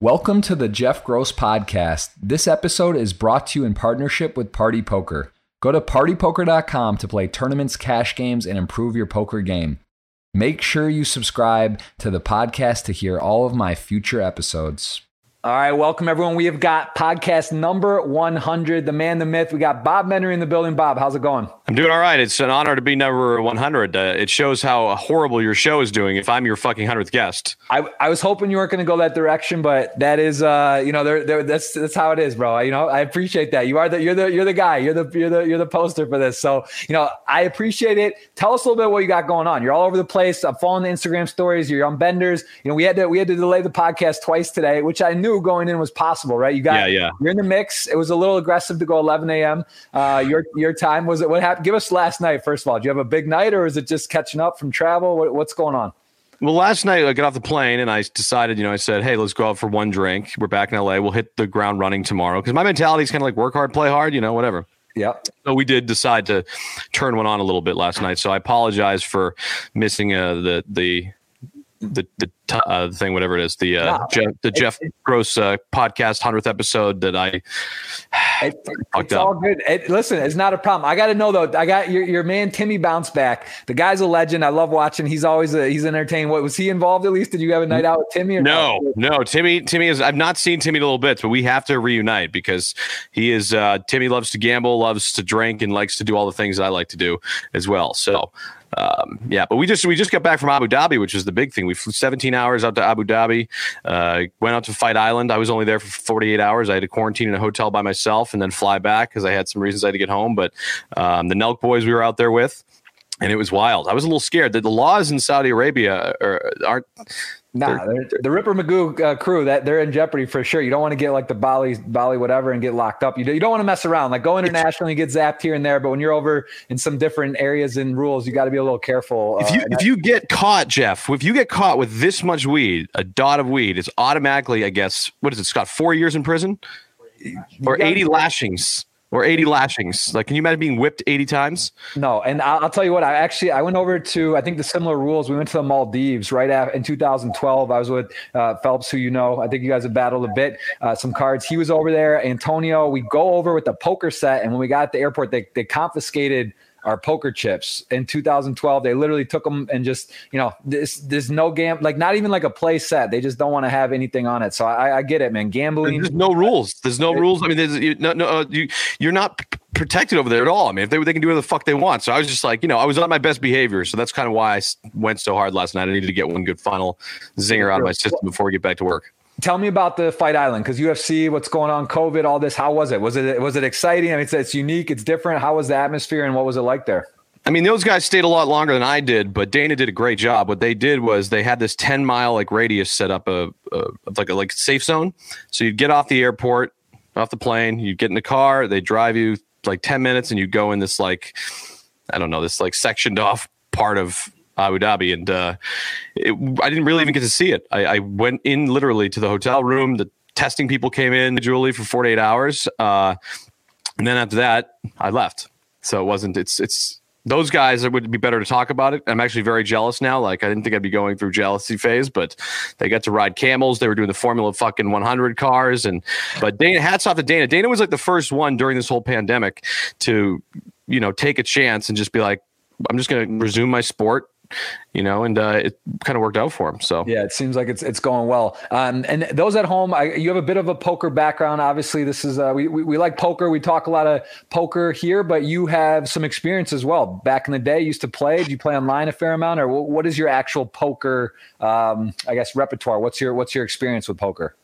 Welcome to the Jeff Gross Podcast. This episode is brought to you in partnership with Party Poker. Go to partypoker.com to play tournaments, cash games, and improve your poker game. Make sure you subscribe to the podcast to hear all of my future episodes. All right, welcome everyone. We have got podcast number 100, the man, the myth. We got Bob Menery in the building. Bob, how's it going? I'm doing all right. It's an honor to be number 100. Uh, it shows how horrible your show is doing if I'm your fucking 100th guest. I, I was hoping you weren't going to go that direction, but that is, uh, you know, they're, they're, that's that's how it is, bro. You know, I appreciate that. You are the you're the you're the guy. You're the you're the you're the poster for this. So, you know, I appreciate it. Tell us a little bit what you got going on. You're all over the place. I'm following the Instagram stories. You're on benders. You know, we had to we had to delay the podcast twice today, which I knew going in was possible, right? You got yeah, yeah. You're in the mix. It was a little aggressive to go 11 a.m. Uh, your your time was it? What happened? Give us last night first of all. Do you have a big night, or is it just catching up from travel? What, what's going on? Well, last night I got off the plane and I decided, you know, I said, hey, let's go out for one drink. We're back in LA. We'll hit the ground running tomorrow because my mentality is kind of like work hard, play hard, you know, whatever. Yeah. So we did decide to turn one on a little bit last night. So I apologize for missing uh, the the the the uh, thing, whatever it is, the uh, No, Jeff, the it- Jeff it- Gross uh, podcast hundredth episode that I It, fucked it's all good. It, listen, it's not a problem. I got to know though. I got your, your man Timmy bounce back. The guy's a legend. I love watching. He's always a, he's entertaining. What was he involved at least? Did you have a night out with Timmy? Or No, no, Timmy. Timmy is. I've not seen Timmy in a little bit, but we have to reunite because he is. Uh, Timmy loves to gamble, loves to drink, and likes to do all the things I like to do as well. So, um, yeah. But we just we just got back from Abu Dhabi, which is the big thing. We flew 17 hours out to Abu Dhabi. Uh, went out to Fight Island. I was only there for 48 hours. I had to quarantine in a hotel by myself and then fly back because I had some reasons I had to get home. But um, the Nelk boys we were out there with. And it was wild. I was a little scared that the laws in Saudi Arabia are, aren't Nah, they're- the Ripper Magoo uh, crew that they're in jeopardy for sure. You don't want to get like the Bali, Bali, whatever, and get locked up. You, do, you don't want to mess around. Like go international, you get zapped here and there. But when you're over in some different areas and rules, you got to be a little careful. If uh, you and if you get caught, Jeff, if you get caught with this much weed, a dot of weed, it's automatically, I guess, what is it, Scott? Four years in prison, or eighty lashings, or eighty lashings. Like, can you imagine being whipped eighty times? No, and I'll, I'll tell you what. I actually I went over to I think the similar rules. We went to the Maldives right after in 2012. I was with uh, Phelps, who you know. I think you guys have battled a bit. Uh, some cards. He was over there. Antonio. We go over with the poker set, and when we got at the airport, they they confiscated our poker chips in 2012. They literally took them and just you know this there's no gam like not even like a play set. They just don't want to have anything on it. So I, I get it, man. Gambling. There's no rules. There's no rules. I mean, there's you, no, no, uh, you you're not protected over there at all. I mean, if they they can do whatever the fuck they want. So I was just like, you know, I was on my best behavior. So that's kind of why i went so hard last night. I needed to get one good final zinger out of my system before we get back to work. Tell me about the Fight Island because UFC, what's going on, COVID, all this. How was it? Was it was it exciting? I mean, it's, it's unique, it's different. How was the atmosphere and what was it like there? I mean, those guys stayed a lot longer than I did, but Dana did a great job. What they did was they had this 10 mile like radius set up a, a like a like safe zone. So you'd get off the airport, off the plane, you'd get in the car, they drive you like 10 minutes and you go in this like I don't know, this like sectioned off part of Abu Dhabi. And uh, it, I didn't really even get to see it. I, I went in literally to the hotel room. The testing people came in individually for 48 hours. Uh, and then after that, I left. So it wasn't, it's, it's, those guys it would be better to talk about it. I'm actually very jealous now. Like I didn't think I'd be going through jealousy phase, but they got to ride camels. They were doing the Formula fucking 100 cars, and but Dana, hats off to Dana. Dana was like the first one during this whole pandemic to, you know, take a chance and just be like, I'm just going to resume my sport, you know, and uh, it kind of worked out for him. So Yeah, it seems like it's it's going well. Um, and those at home, I, you have a bit of a poker background. Obviously, this is uh, we, we we like poker. We talk a lot of poker here, but you have some experience as well. Back in the day, you used to play. Do you play online a fair amount, or what, what is your actual poker? Um, I guess repertoire. What's your what's your experience with poker?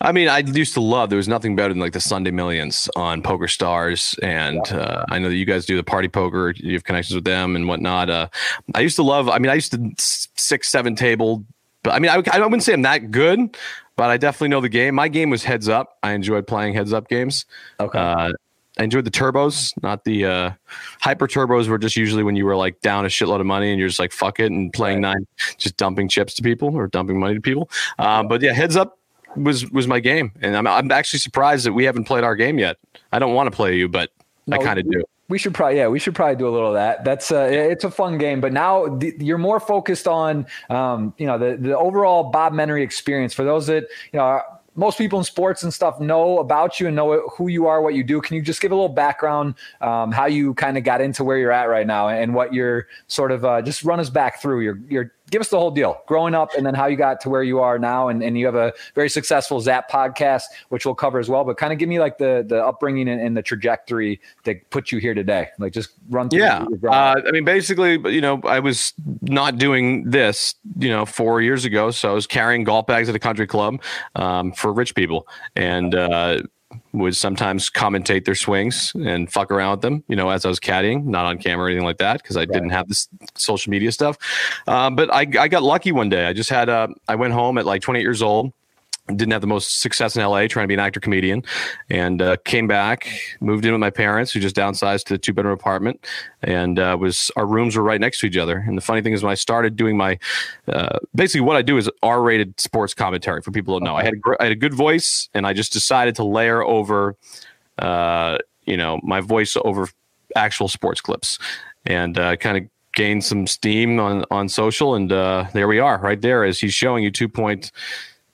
I mean, I used to love. There was nothing better than like the Sunday Millions on Poker Stars, and uh, I know that you guys do the party poker. You have connections with them and whatnot. Uh, I used to love. I mean, I used to six, seven table, but I mean, I, I wouldn't say I'm that good, but I definitely know the game. My game was heads up. I enjoyed playing heads up games. Okay. Uh, I enjoyed the turbos, not the uh, hyper turbos. Were just usually when you were like down a shitload of money and you're just like fuck it and playing nine, just dumping chips to people or dumping money to people. Um, but yeah, heads up was was my game, and I'm I'm actually surprised that we haven't played our game yet. I don't want to play you, but I kind of do. We should probably, yeah, we should probably do a little of that. That's uh, it's a fun game, but now the, you're more focused on, um, you know, the the overall Bob Menery experience. For those that you know, most people in sports and stuff know about you and know who you are, what you do. Can you just give a little background, um, how you kind of got into where you're at right now, and what you're sort of uh, just run us back through your your give us the whole deal growing up and then how you got to where you are now. And, and you have a very successful zap podcast which we'll cover as well but kind of give me like the the upbringing and, and the trajectory that put you here today. Like just run through yeah uh, i mean basically you know i was not doing this you know four years ago. So i was carrying golf bags at a country club um, for rich people. And uh, would sometimes commentate their swings and fuck around with them, you know, as I was caddying, not on camera or anything like that, because I right. didn't have this social media stuff. Um, but I, I got lucky one day. I just had a, I went home at like 28 years old didn't have the most success in LA trying to be an actor comedian and uh, came back moved in with my parents who just downsized to a two bedroom apartment and uh, was our rooms were right next to each other. And the funny thing is when I started doing my uh, basically what I do is R rated sports commentary for people to know. I had a, I had a good voice and I just decided to layer over uh, you know my voice over actual sports clips. And uh, kind of gained some steam on on social and uh, there we are right there as he's showing you two point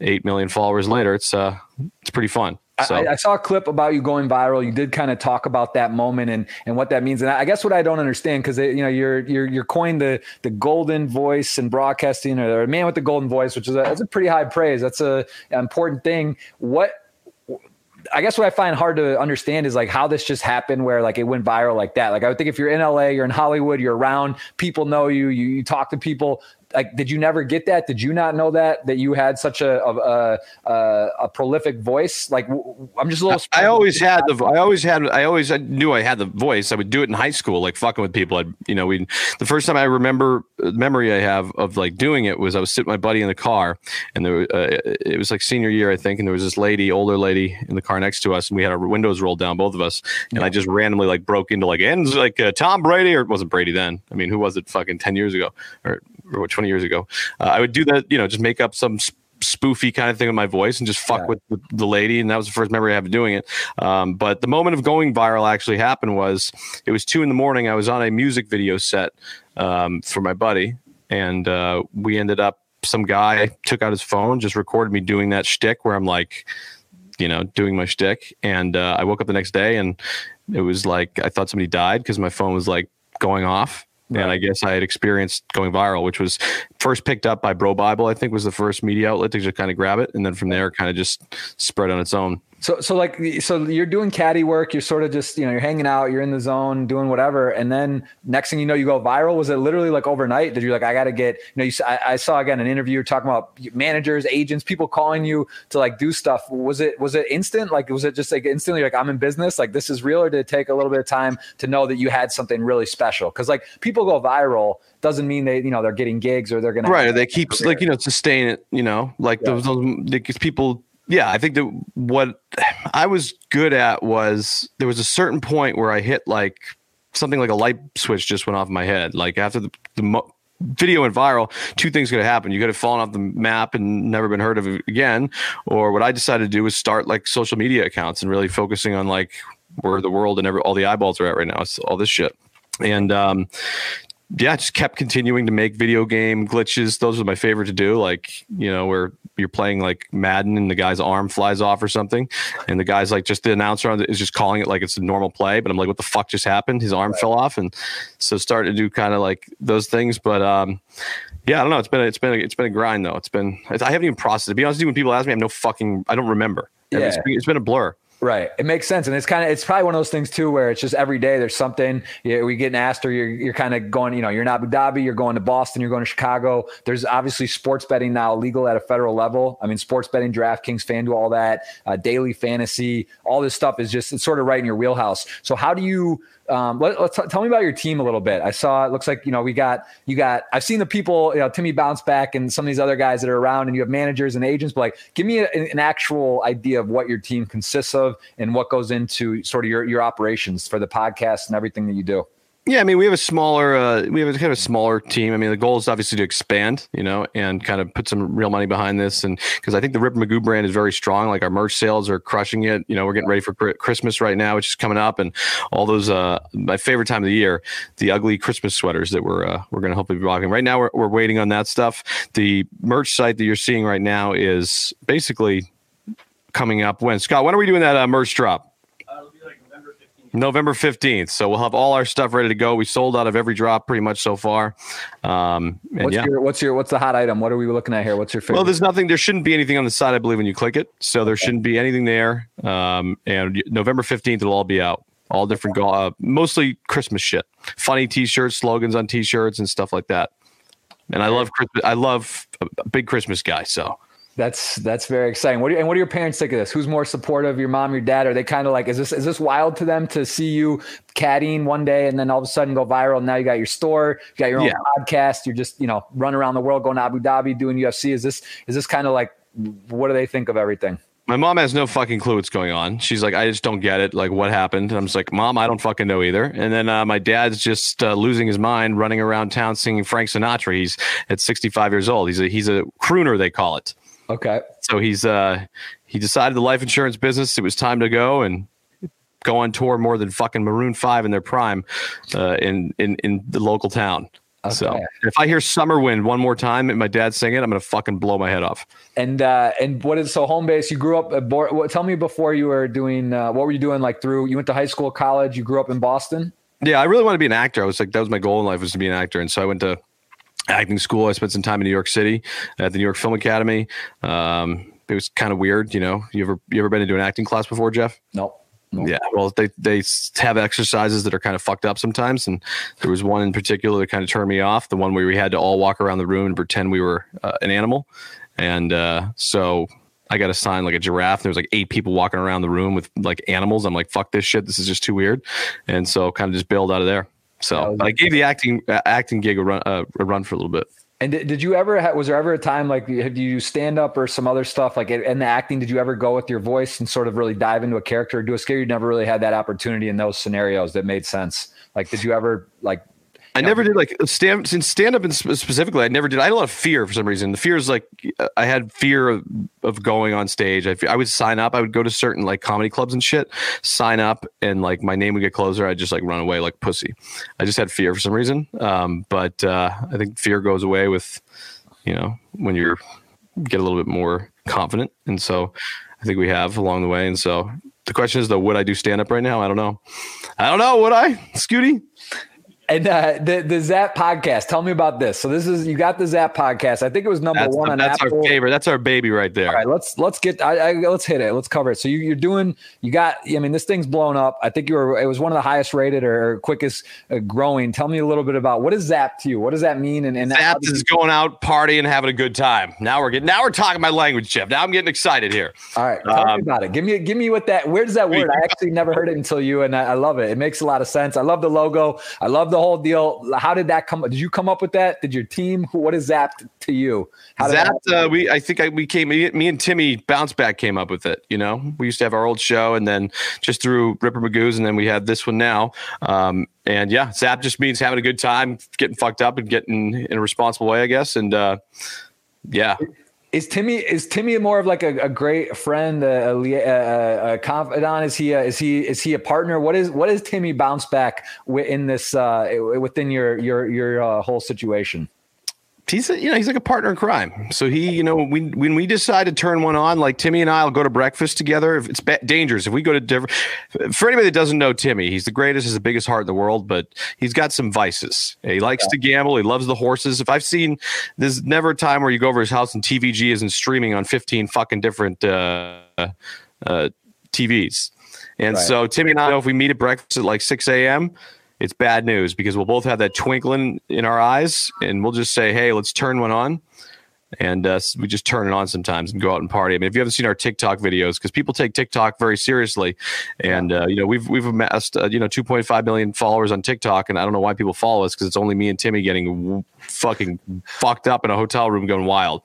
eight million followers later, it's uh, it's pretty fun. So. I, I, saw a clip about you going viral. You did kind of talk about that moment and and what that means. And I guess what I don't understand because you know you're you're you're coined the the golden voice in broadcasting or a man with the golden voice, which is a, that's a pretty high praise. That's a an important thing. What I guess what I find hard to understand is like how this just happened where like it went viral like that. Like I would think if you're in LA, you're in Hollywood, you're around, people know you, you, you talk to people like did you never get that? Did you not know that that you had such a a, a, a prolific voice? Like i'm just a little i always had the i always had i always I knew i had the voice. I would do it in high school like fucking with people. I'd you know we the first time i remember uh, memory i have of like doing it was i was sitting with my buddy in the car and there uh, it was like senior year i think and there was this lady older lady in the car next to us and we had our windows rolled down both of us. And yeah. i just randomly like broke into like ends like uh, tom brady or it wasn't brady then. I mean who was it fucking 10 years ago? Or or 20 years ago. Uh, I would do that, you know, just make up some spoofy kind of thing with my voice and just fuck yeah. with, with, the lady. And that was the first memory I have of doing it. Um, but the moment of going viral actually happened was it was two in the morning. I was on a music video set um, for my buddy, and uh, we ended up. Some guy took out his phone, just recorded me doing that shtick where I'm like, you know, doing my shtick. And uh, I woke up the next day and it was like I thought somebody died because my phone was like going off Right. And I guess I had experienced going viral, which was first picked up by Bro Bible, I think was the first media outlet to just kind of grab it. And then from there, kind of just spread on its own. So, so like, so you're doing caddy work. You're sort of just, you know, you're hanging out, you're in the zone, doing whatever, and then next thing you know, you go viral. Was it literally like overnight? Did you like, I got to get, you know, you, I, I, saw again an interview talking about managers, agents, people calling you to like do stuff. Was it was it instant? Like, was it just like instantly like I'm in business? Like this is real, or did it take a little bit of time to know that you had something really special? Because like people go viral doesn't mean they you know they're getting gigs or they're gonna right. They keep like you know sustain it. You know, like yeah. those, those people yeah, I think that what I was good at was there was a certain point where I hit like something like a light switch just went off my head. Like after the, the mo- video went viral, two things could have happened. You could have fallen off the map and never been heard of again. Or what I decided to do was start like social media accounts and really focusing on like where the world and every, all the eyeballs are at right now. It's all this shit. And um, yeah, just kept continuing to make video game glitches. Those are my favorite to do. Like, you know, where you're playing like Madden and the guy's arm flies off or something. And the guy's like, just the announcer is just calling it like it's a normal play. But I'm like, what the fuck just happened? His arm right. fell off. And so started to do kind of like those things. But, um, yeah, I don't know. It's been, a, it's been, a, it's been a grind though. It's been, I haven't even processed it. To be honest with you, when people ask me, I have no fucking, I don't remember. Yeah. It's been, it's been a blur. Right. It makes sense. And it's kind of, it's probably one of those things too, where it's just every day there's something you we get asked or you're, you're kind of going, you know, you're in Abu Dhabi, you're going to Boston, you're going to Chicago. There's obviously sports betting now legal at a federal level. I mean, sports betting, DraftKings, FanDuel, all that, uh, daily fantasy, all this stuff is just, it's sort of right in your wheelhouse. So how do you, um, let, us tell me about your team a little bit. I saw it looks like you know we got you got. I've seen the people, you know, Timmy Bounce Back and some of these other guys that are around, and you have managers and agents. But like, give me a, an actual idea of what your team consists of and what goes into sort of your your operations for the podcast and everything that you do. Yeah, I mean, we have a smaller, uh, we have a kind of smaller team. I mean, the goal is obviously to expand, you know, and kind of put some real money behind this. And because I think the Rip Magoo brand is very strong. Like our merch sales are crushing it. You know, we're getting ready for Christmas right now, which is coming up, and all those. Uh, my favorite time of the year, the ugly Christmas sweaters that we're uh, we're going to hopefully be rocking. Right now, we're we're waiting on that stuff. The merch site that you're seeing right now is basically coming up. When Scott, when are we doing that uh, merch drop? November 15th. So we'll have all our stuff ready to go. We sold out of every drop pretty much so far. Um, and what's yeah. your what's your what's the hot item? What are we looking at here? What's your favorite? Well, there's nothing. There shouldn't be anything on the side, I believe, when you click it. So there shouldn't be anything there. Um, and November 15th, it'll all be out. All different, go- uh, mostly Christmas shit, funny T-shirts, slogans on T-shirts, and stuff like that. And I love Christmas. I love a big Christmas guy. So That's that's very exciting. What do you, and what do your parents think of this? Who's more supportive, your mom, your dad? Are they kind of like, is this is this wild to them to see you caddying one day and then all of a sudden go viral? Now you got your store, you got your own Yeah. podcast. You're just you know run around the world, going to Abu Dhabi, doing UFC. Is this is this kind of like what do they think of everything? my mom has no fucking clue what's going on. She's like, I just don't get it. Like, what happened? And I'm just like, Mom, I don't fucking know either. And then uh, my dad's just uh, losing his mind, running around town singing Frank Sinatra. He's at 65 years old. He's a he's a crooner, they call it. Okay, So he's uh he decided the life insurance business. It was time to go and go on tour more than fucking Maroon Five in their prime uh, in in in the local town. So if I hear Summer Wind one more time and my dad sing it, I'm gonna fucking blow my head off. and uh, and what is so home base? You grew up. At, Bo- what, tell me before you were doing. Uh, what were you doing? Like through you went to high school, college. You grew up in Boston. Yeah, I really want to be an actor. I was like, that was my goal in life was to be an actor, and so I went to acting school. I spent some time in New York City at the New York Film Academy. Um, it was kind of weird, you know. You ever you ever been into an acting class before, Jeff? Nope. Nope. Yeah, well, they they have exercises that are kind of fucked up sometimes, and there was one in particular that kind of turned me off. The one where we had to all walk around the room and pretend we were uh, an animal, and uh, so I got assigned like a giraffe. There was like eight people walking around the room with like animals. I'm like, fuck this shit. This is just too weird, and so kind of just bailed out of there. So I gave the acting uh, acting gig a run uh, a run for a little bit. And did, did you ever ha- was there ever a time like have you stand up or some other stuff like in in the acting? Did you ever go with your voice and sort of really dive into a character or do a scare? You never really had that opportunity in those scenarios that made sense. Like, did you ever like? I never did like stand since stand up and specifically. I never did. I had a lot of fear for some reason. The fear is like I had fear of, of going on stage. I, I would sign up. I would go to certain like comedy clubs and shit. Sign up and like my name would get closer. I'd just like run away like pussy. I just had fear for some reason. Um, but uh, I think fear goes away with you know when you're get a little bit more confident. And so I think we have along the way. And so the question is though, would I do stand up right now? I don't know. I don't know. Would I, Scooty? And uh, the the Zap podcast. Tell me about this. So this is you got the Zap podcast. I think it was number That's, one on that's Apple. our favorite. That's our baby right there. All right, let's let's get I, I, let's hit it. Let's cover it. So you, you're doing you got. I mean, this thing's blown up. I think you were. It was one of the highest rated or quickest uh, growing. Tell me a little bit about what is Zap to you. What does that mean? And and did is going out partying, having a good time. Now we're getting. Now we're talking my language, Jeff. Now I'm getting excited here. all right, tell me um, about it. Give me give me what that. Where does that word? I actually never heard it until you, and I, I love it. It makes a lot of sense. I love the logo. I love the whole deal. How did that come? Did you come up with that? Did your team? What is Zap to you? How did Zap, that- uh, we I think I, we came. Me, and Timmy Bounce Back came up with it. You know, we used to have our old show, and then just through Ripper Magoo's, and then we had this one now. Um, and yeah, Zap just means having a good time, getting fucked up, and getting in a responsible way, I guess. And uh, yeah, Is Timmy is Timmy more of like a, a great friend, a, a, a, confidant? Is he a, is he is he a partner? What is what is Timmy bounce back in this uh, within your your your uh, whole situation? He's a, you know he's like a partner in crime. So he you know when when we decide to turn one on, like Timmy and I will go to breakfast together. If it's dangerous, if we go to different. For anybody that doesn't know Timmy, he's the greatest, he's the biggest heart in the world, but he's got some vices. He likes to gamble. He loves the horses. If I've seen, there's never a time where you go over his house and TVG isn't streaming on 15 fucking different uh, uh, TVs. And Right. so Timmy and I know if we meet at breakfast at like 6 a.m., it's bad news because we'll both have that twinkling in our eyes and we'll just say, hey, let's turn one on. And uh, we just turn it on sometimes and go out and party. I mean, if you haven't seen our TikTok videos, because people take TikTok very seriously, and uh, you know we've we've amassed uh, you know 2.5 million followers on TikTok, and I don't know why people follow us because it's only me and Timmy getting fucking fucked up in a hotel room going wild.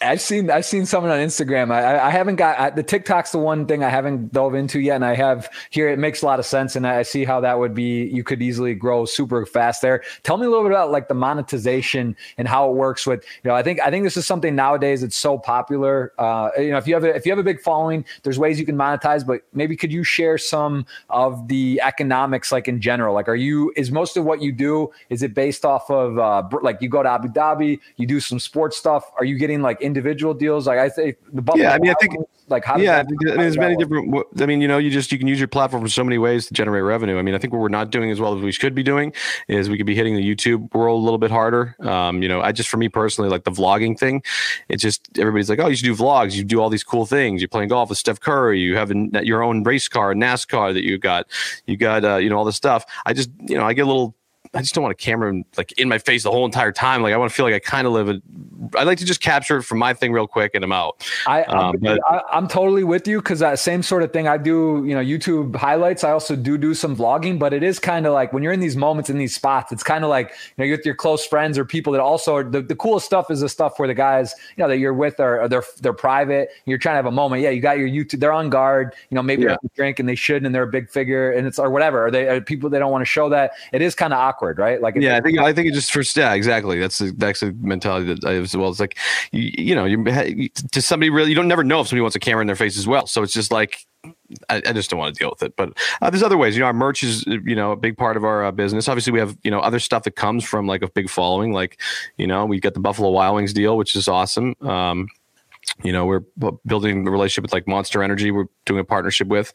I've seen I've seen someone on Instagram. I, I- haven't got I, the TikTok's the one thing I haven't dove into yet, and I have here. It makes a lot of sense, and I see how that would be. You could easily grow super fast there. Tell me a little bit about like the monetization and how it works with. You know, I think I think this is something nowadays that's so popular. Uh, you know, if you have a, if you have a big following, there's ways you can monetize, but maybe could you share some of the economics, like in general? Like, are you is most of what you do is it based off of uh, br- like you go to Abu Dhabi, you do some sports stuff? Are you getting like individual deals? Like I think the Buffalo Yeah, I mean, I think- Like how? yeah, that, I mean, there's many different. I mean, you know, you just you can use your platform for so many ways to generate revenue. I mean, I think what we're not doing as well as we should be doing is we could be hitting the YouTube world a little bit harder. Um, you know, I just for me personally, like the vlogging thing, it's just everybody's like, oh, you should do vlogs. You do all these cool things. You're playing golf with Steph Curry. You have a, your own race car, NASCAR that you got. You got uh, you know all this stuff. I just you know I get a little I just don't want a camera like in my face the whole entire time. Like I want to feel like I kind of live it. I like to just capture it from my thing real quick and I'm out. I, um, but, I am totally with you because that same sort of thing. I do you know YouTube highlights. I also do do some vlogging, but it is kind of like when you're in these moments in these spots, it's kind of like you know you're with your close friends or people that also are, the the coolest stuff is the stuff where the guys you know that you're with are, are they're they're private. You're trying to have a moment. Yeah, you got your YouTube. They're on guard. You know maybe yeah. they're drink and they shouldn't and they're a big figure and it's or whatever. Are they are people they don't want to show that? It is kind of awkward, right? Like yeah. I think I think it just for yeah exactly that's the, that's the mentality that I have as well. It's like you, you know you to somebody really you don't never know if somebody wants a camera in their face as well. So it's just like I, I, just don't want to deal with it. But uh, there's other ways. You know, our merch is you know a big part of our uh, business. Obviously, we have you know other stuff that comes from like a big following. Like you know, we got the Buffalo Wild Wings deal, which is awesome. Um, you know, we're building a relationship with like Monster Energy. We're doing a partnership with.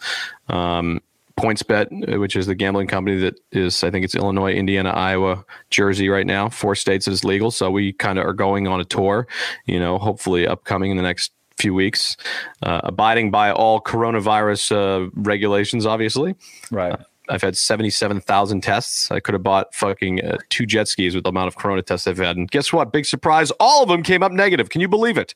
Um, PointsBet, uh, which is the gambling company that is, I think it's Illinois, Indiana, Iowa, Jersey right now, four states is legal. So we kind of are going on a tour, you know, hopefully upcoming in the next few weeks, uh, abiding by all coronavirus uh, regulations, obviously. Right. Uh, I've had 77,000 tests. I could have bought fucking uh, two jet skis with the amount of corona tests I've had. And guess what? Big surprise. All of them came up negative. Can you believe it?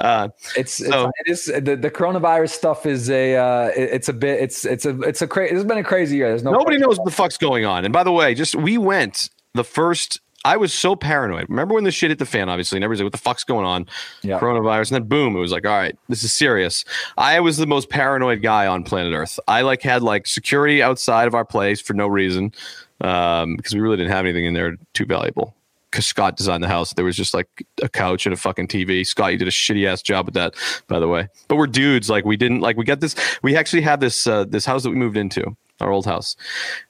Uh, it's, so, it's, it is the, the coronavirus stuff is a, uh, it's a bit, it's, it's a, it's a crazy, it's been a crazy year. There's no nobody knows what the fuck's going on. And by the way, just, we went the first I was so paranoid. Remember when the shit hit the fan, obviously, and everybody's like, what the fuck's going on? Yeah. Coronavirus. And then boom, it was like, all right, this is serious. I was the most paranoid guy on planet Earth. I like had like security outside of our place for no reason. Um, because we really didn't have anything in there too valuable. Because Scott designed the house. There was just like a couch and a fucking TV. Scott, you did a shitty ass job with that, by the way. But we're dudes. Like we didn't like we got this. We actually have this uh, this house that we moved into, our old house.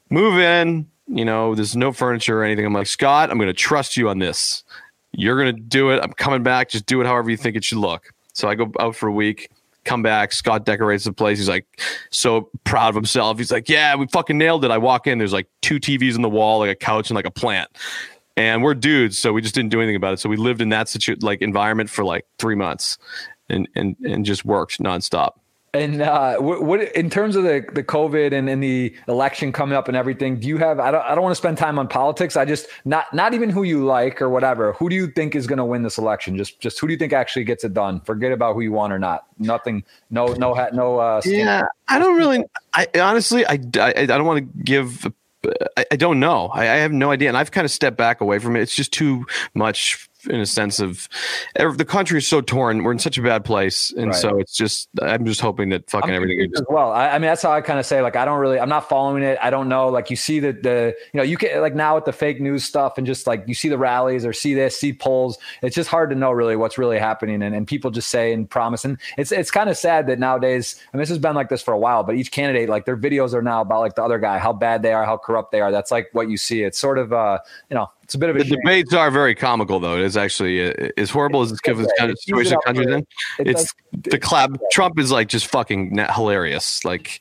Move in, you know, there's no furniture or anything. I'm like, Scott, I'm going to trust you on this. You're going to do it. I'm coming back. Just do it however you think it should look. So I go out for a week, come back. Scott decorates the place. He's like so proud of himself. He's like, yeah, we fucking nailed it. I walk in, there's like two TVs on the wall, like a couch and like a plant. And we're dudes, so we just didn't do anything about it. So we lived in that situ- like environment for like three months and, and, and just worked nonstop. And uh, what, what, in terms of the the COVID and, and the election coming up and everything, do you have? I don't I don't want to spend time on politics. I just not not even who you like or whatever. Who do you think is going to win this election? Just just who do you think actually gets it done? Forget about who you want or not. Nothing. No no no. Uh, yeah, I don't really. I honestly I I, I don't want to give I, I, don't know. I, I, have no idea, and I've kind of stepped back away from it. It's just too much in a sense of the country is so torn. We're in such a bad place, and right. so it's just I'm just hoping that fucking I'm everything as well. I, I, mean, that's how I kind of say like I don't really I'm not following it. I don't know. Like you see the the you know you can like now with the fake news stuff and just like you see the rallies or see this see polls. It's just hard to know really what's really happening, and, and people just say and promise. And it's it's kind of sad that nowadays. I mean, this has been like this for a while, but each candidate like their videos are now about like the other guy, how bad they are, how corrupt they are. That's like what you see. It's sort of uh you know it's a bit of a the shame. debates are very comical though. It is actually uh, as horrible as this kind of situation the country's in. It's the clap. Trump is like just fucking hilarious. Like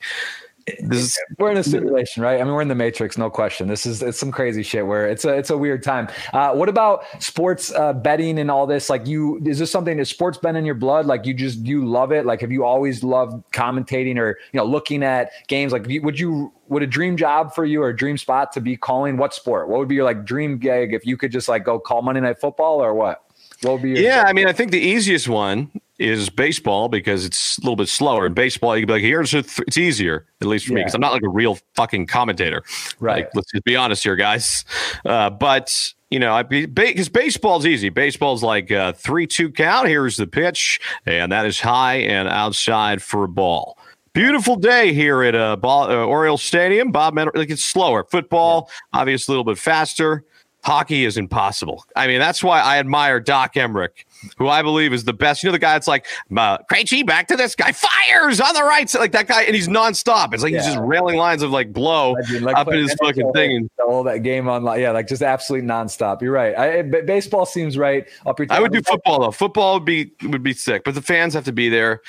is, we're in a simulation, right? I mean, we're in the matrix, no question. This is it's some crazy shit where it's a it's a weird time. Uh, what about sports uh, betting and all this? Like, you is this something that sports been in your blood? Like, you just you love it? Like, have you always loved commentating or you know looking at games? Like, would you would a dream job for you or a dream spot to be calling what sport? What would be your like dream gig if you could just like go call Monday Night Football or what? What be? yeah, I mean, I think the easiest one is baseball because it's a little bit slower. In baseball, you can be like, here's th- it's easier, at least for yeah. me, because I'm not like a real fucking commentator. Right. Like, let's just be honest here, guys. Uh, but you know, because baseball's easy. Baseball's like uh, three two count. Here's the pitch, and that is high and outside for a ball. Beautiful day here at uh, ball, uh, Oriole Stadium. Bob, like it's slower. Football, yeah. obviously a little bit faster hockey is impossible. I mean, that's why I admire Doc Emrick, who I believe is the best. You know, the guy that's like, Krejci, back to this guy, fires on the right side, like that guy, and he's nonstop. It's like yeah. he's just railing lines of like blow like up in his fucking thing. All that game on, yeah, like just absolutely nonstop. You're right. I, baseball seems right up your. I would do football though. Football would be would be sick, but the fans have to be there.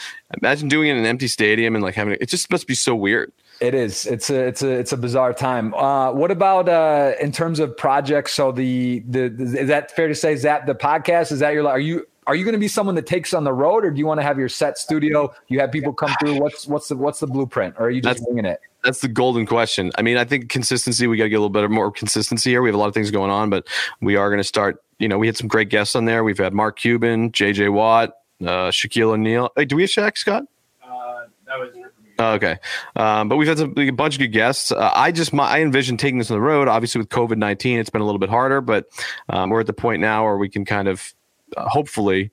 Imagine doing it in an empty stadium and like having it just must be so weird. It is. It's a it's a it's a bizarre time. Uh, what about uh, in terms of projects? So the, the, the is that fair to say? Is that the podcast? Is that your are you are you going to be someone that takes on the road, or do you want to have your set studio? You have people come through. What's what's the what's the blueprint, or are you just that's, winging it? That's the golden question. I mean, I think consistency. We got to get a little bit more consistency here. We have a lot of things going on, but we are going to start. You know, we had some great guests on there. We've had Mark Cuban, J.J. Watt, uh, Shaquille O'Neal. Hey, do we have Shaq Scott? Uh, that was Oh, okay, um, but we've had some, a bunch of good guests. Uh, I just my, I envision taking this on the road. Obviously, with COVID nineteen, it's been a little bit harder, but um, we're at the point now where we can kind of uh, hopefully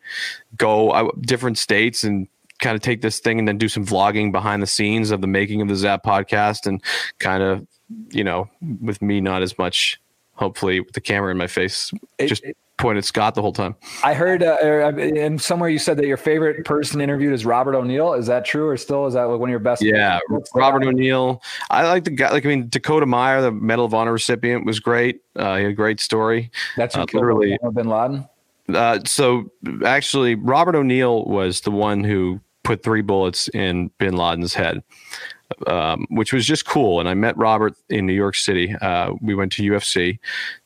go uh, different states and kind of take this thing and then do some vlogging behind the scenes of the making of the Zap podcast and kind of you know with me not as much hopefully with the camera in my face it, just it, pointed Scott the whole time. I heard uh, and somewhere you said that your favorite person interviewed is Robert O'Neill. Is that true, or still is that like one of your best? Yeah, Robert O'Neill. I like the guy. Like I mean, Dakota Meyer, the Medal of Honor recipient, was great. Uh, he had a great story. That's who uh, literally Bin Laden. Uh, so actually, Robert O'Neill was the one who put three bullets in Bin Laden's head. Um, which was just cool. And I met Robert in New York City. Uh, we went to UFC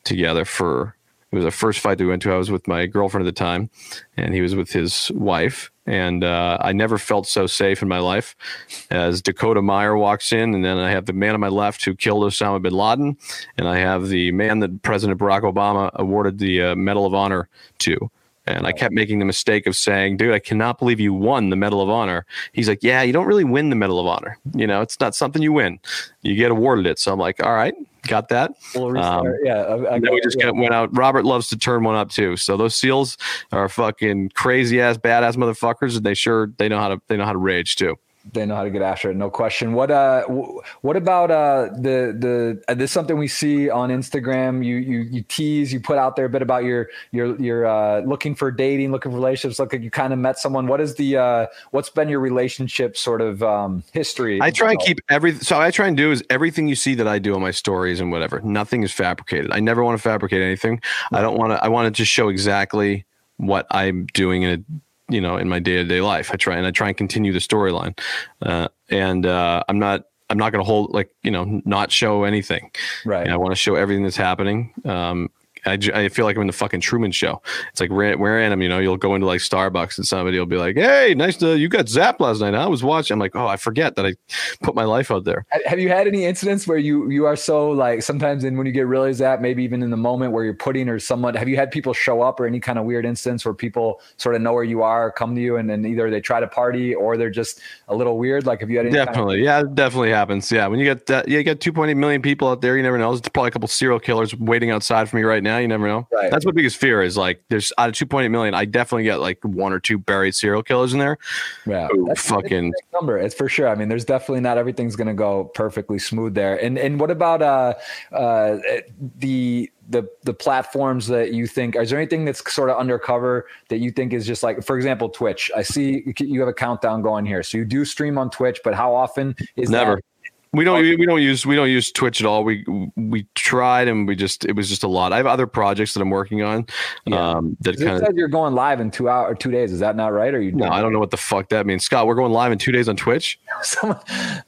together for it was the first fight that we went to. I was with my girlfriend at the time, and he was with his wife. And uh, I never felt so safe in my life as Dakota Meyer walks in, and then I have the man on my left who killed Osama bin Laden, and I have the man that President Barack Obama awarded the uh, Medal of Honor to. And I kept making the mistake of saying, dude, I cannot believe you won the Medal of Honor. He's like, yeah, you don't really win the Medal of Honor. You know, it's not something you win. You get awarded it. So I'm like, all right, got that. Um, yeah. I, I then we just yeah. went out. Robert loves to turn one up too. So those seals are fucking crazy ass, badass motherfuckers. And they sure, they know how to, they know how to rage too they know how to get after it no question. What uh what about uh the the uh, this is something we see on instagram. You you you tease you put out there a bit about your your your uh looking for dating looking for relationships. Look like you kind of met someone. What is the uh what's been your relationship sort of um history i try and keep every so i try and do is everything you see that i do on my stories and whatever. Nothing is fabricated. I never want to fabricate anything. I don't want to i want to just show exactly what i'm doing in a you know in my day to day life. I try and I try and continue the storyline, uh, and uh, I'm not I'm not going to hold like you know not show anything. Right. And I want to show everything that's happening. Um, I, I feel like I'm in the fucking Truman Show. It's like we're, we're in them, you know. You'll go into like Starbucks and somebody will be like, "Hey, nice to you got Zap last night." I was watching. I'm like, "Oh, I forget that I put my life out there." Have you had any incidents where you you are so like sometimes in when you get really Zap, maybe even in the moment where you're putting or someone? Have you had people show up or any kind of weird instance where people sort of know where you are, come to you, and then either they try to party or they're just a little weird? Like, have you had any definitely? Kind of- yeah, definitely happens. Yeah, when you get that, you get 2.8 million people out there, you never know. There's probably a couple serial killers waiting outside for me right now. You never know. Right. That's my biggest fear is like there's out of 2.8 million, I definitely get like one or two buried serial killers in there. Yeah, Ooh, fucking number. It's for sure. I mean, there's definitely not everything's gonna go perfectly smooth there. And and what about uh uh the the the platforms that you think is there anything that's sort of undercover that you think is just like for example twitch i see you have a countdown going here so you do stream on twitch but how often is never we don't we don't use we don't use Twitch at all. We we tried and we just it was just a lot. I have other projects that I'm working on. Yeah. Um, that kind of you're going live in two hours or two days. Is that not right? Or you? No, I don't know what the fuck that means. Scott, we're going live in two days on Twitch.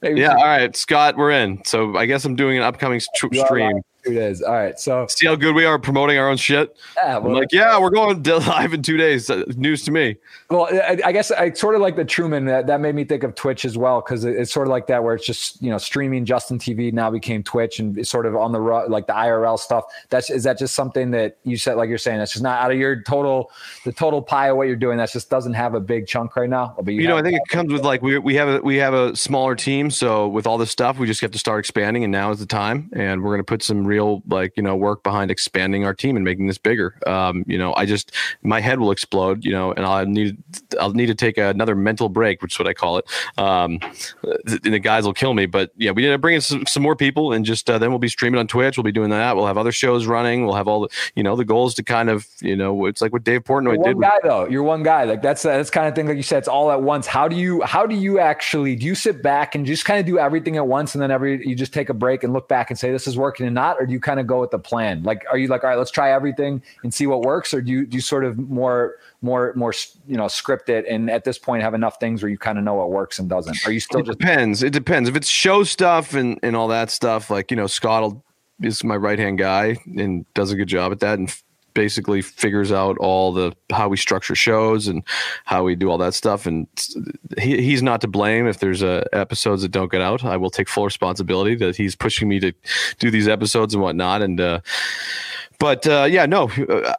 yeah, all right, Scott, we're in. So I guess I'm doing an upcoming st- stream two days. All right. So see how good we are promoting our own shit. Yeah, well, I'm like, yeah, we're going live in two days. Uh, news to me. Well, I, I, guess I sort of like the Truman. That, that made me think of Twitch as well because it, it's sort of like that where it's just you know streaming Justin TV now became Twitch and it's sort of on the like the IRL stuff. That's is that just something that you said like you're saying that's just not out of your total the total pie of what you're doing. That just doesn't have a big chunk right now. But you, you know, I think it comes with like we we have a we have a smaller team, so with all this stuff, we just have to start expanding, and now is the time, and we're going to put some real real like you know work behind expanding our team and making this bigger. Um, you know, I just my head will explode. You know, and I'll need I'll need to take another mental break, which is what I call it. Um, the guys will kill me, but yeah, we need to bring in some, some more people, and just uh, then we'll be streaming on Twitch. We'll be doing that. We'll have other shows running. We'll have all the you know the goals to kind of you know it's like what Dave Portnoy You're did. one guy though. You're one guy. Like that's that's kind of thing. Like you said, it's all at once. How do you how do you actually do you sit back and just kind of do everything at once, and then every you just take a break and look back and say this is working and not, or do you kind of go with the plan? Like, are you like all right, let's try everything and see what works, or do you do you sort of more more more you know script it and at this point have enough things where you kind of know what works and doesn't? Are you still it just depends. It depends. If it's show stuff and and all that stuff, like you know, Scott will, is my right hand guy and does a good job at that, and basically figures out all the how we structure shows and how we do all that stuff. And he, he's not to blame if there's uh, episodes that don't get out. I will take full responsibility that he's pushing me to do these episodes and whatnot. And uh, but uh, yeah, no,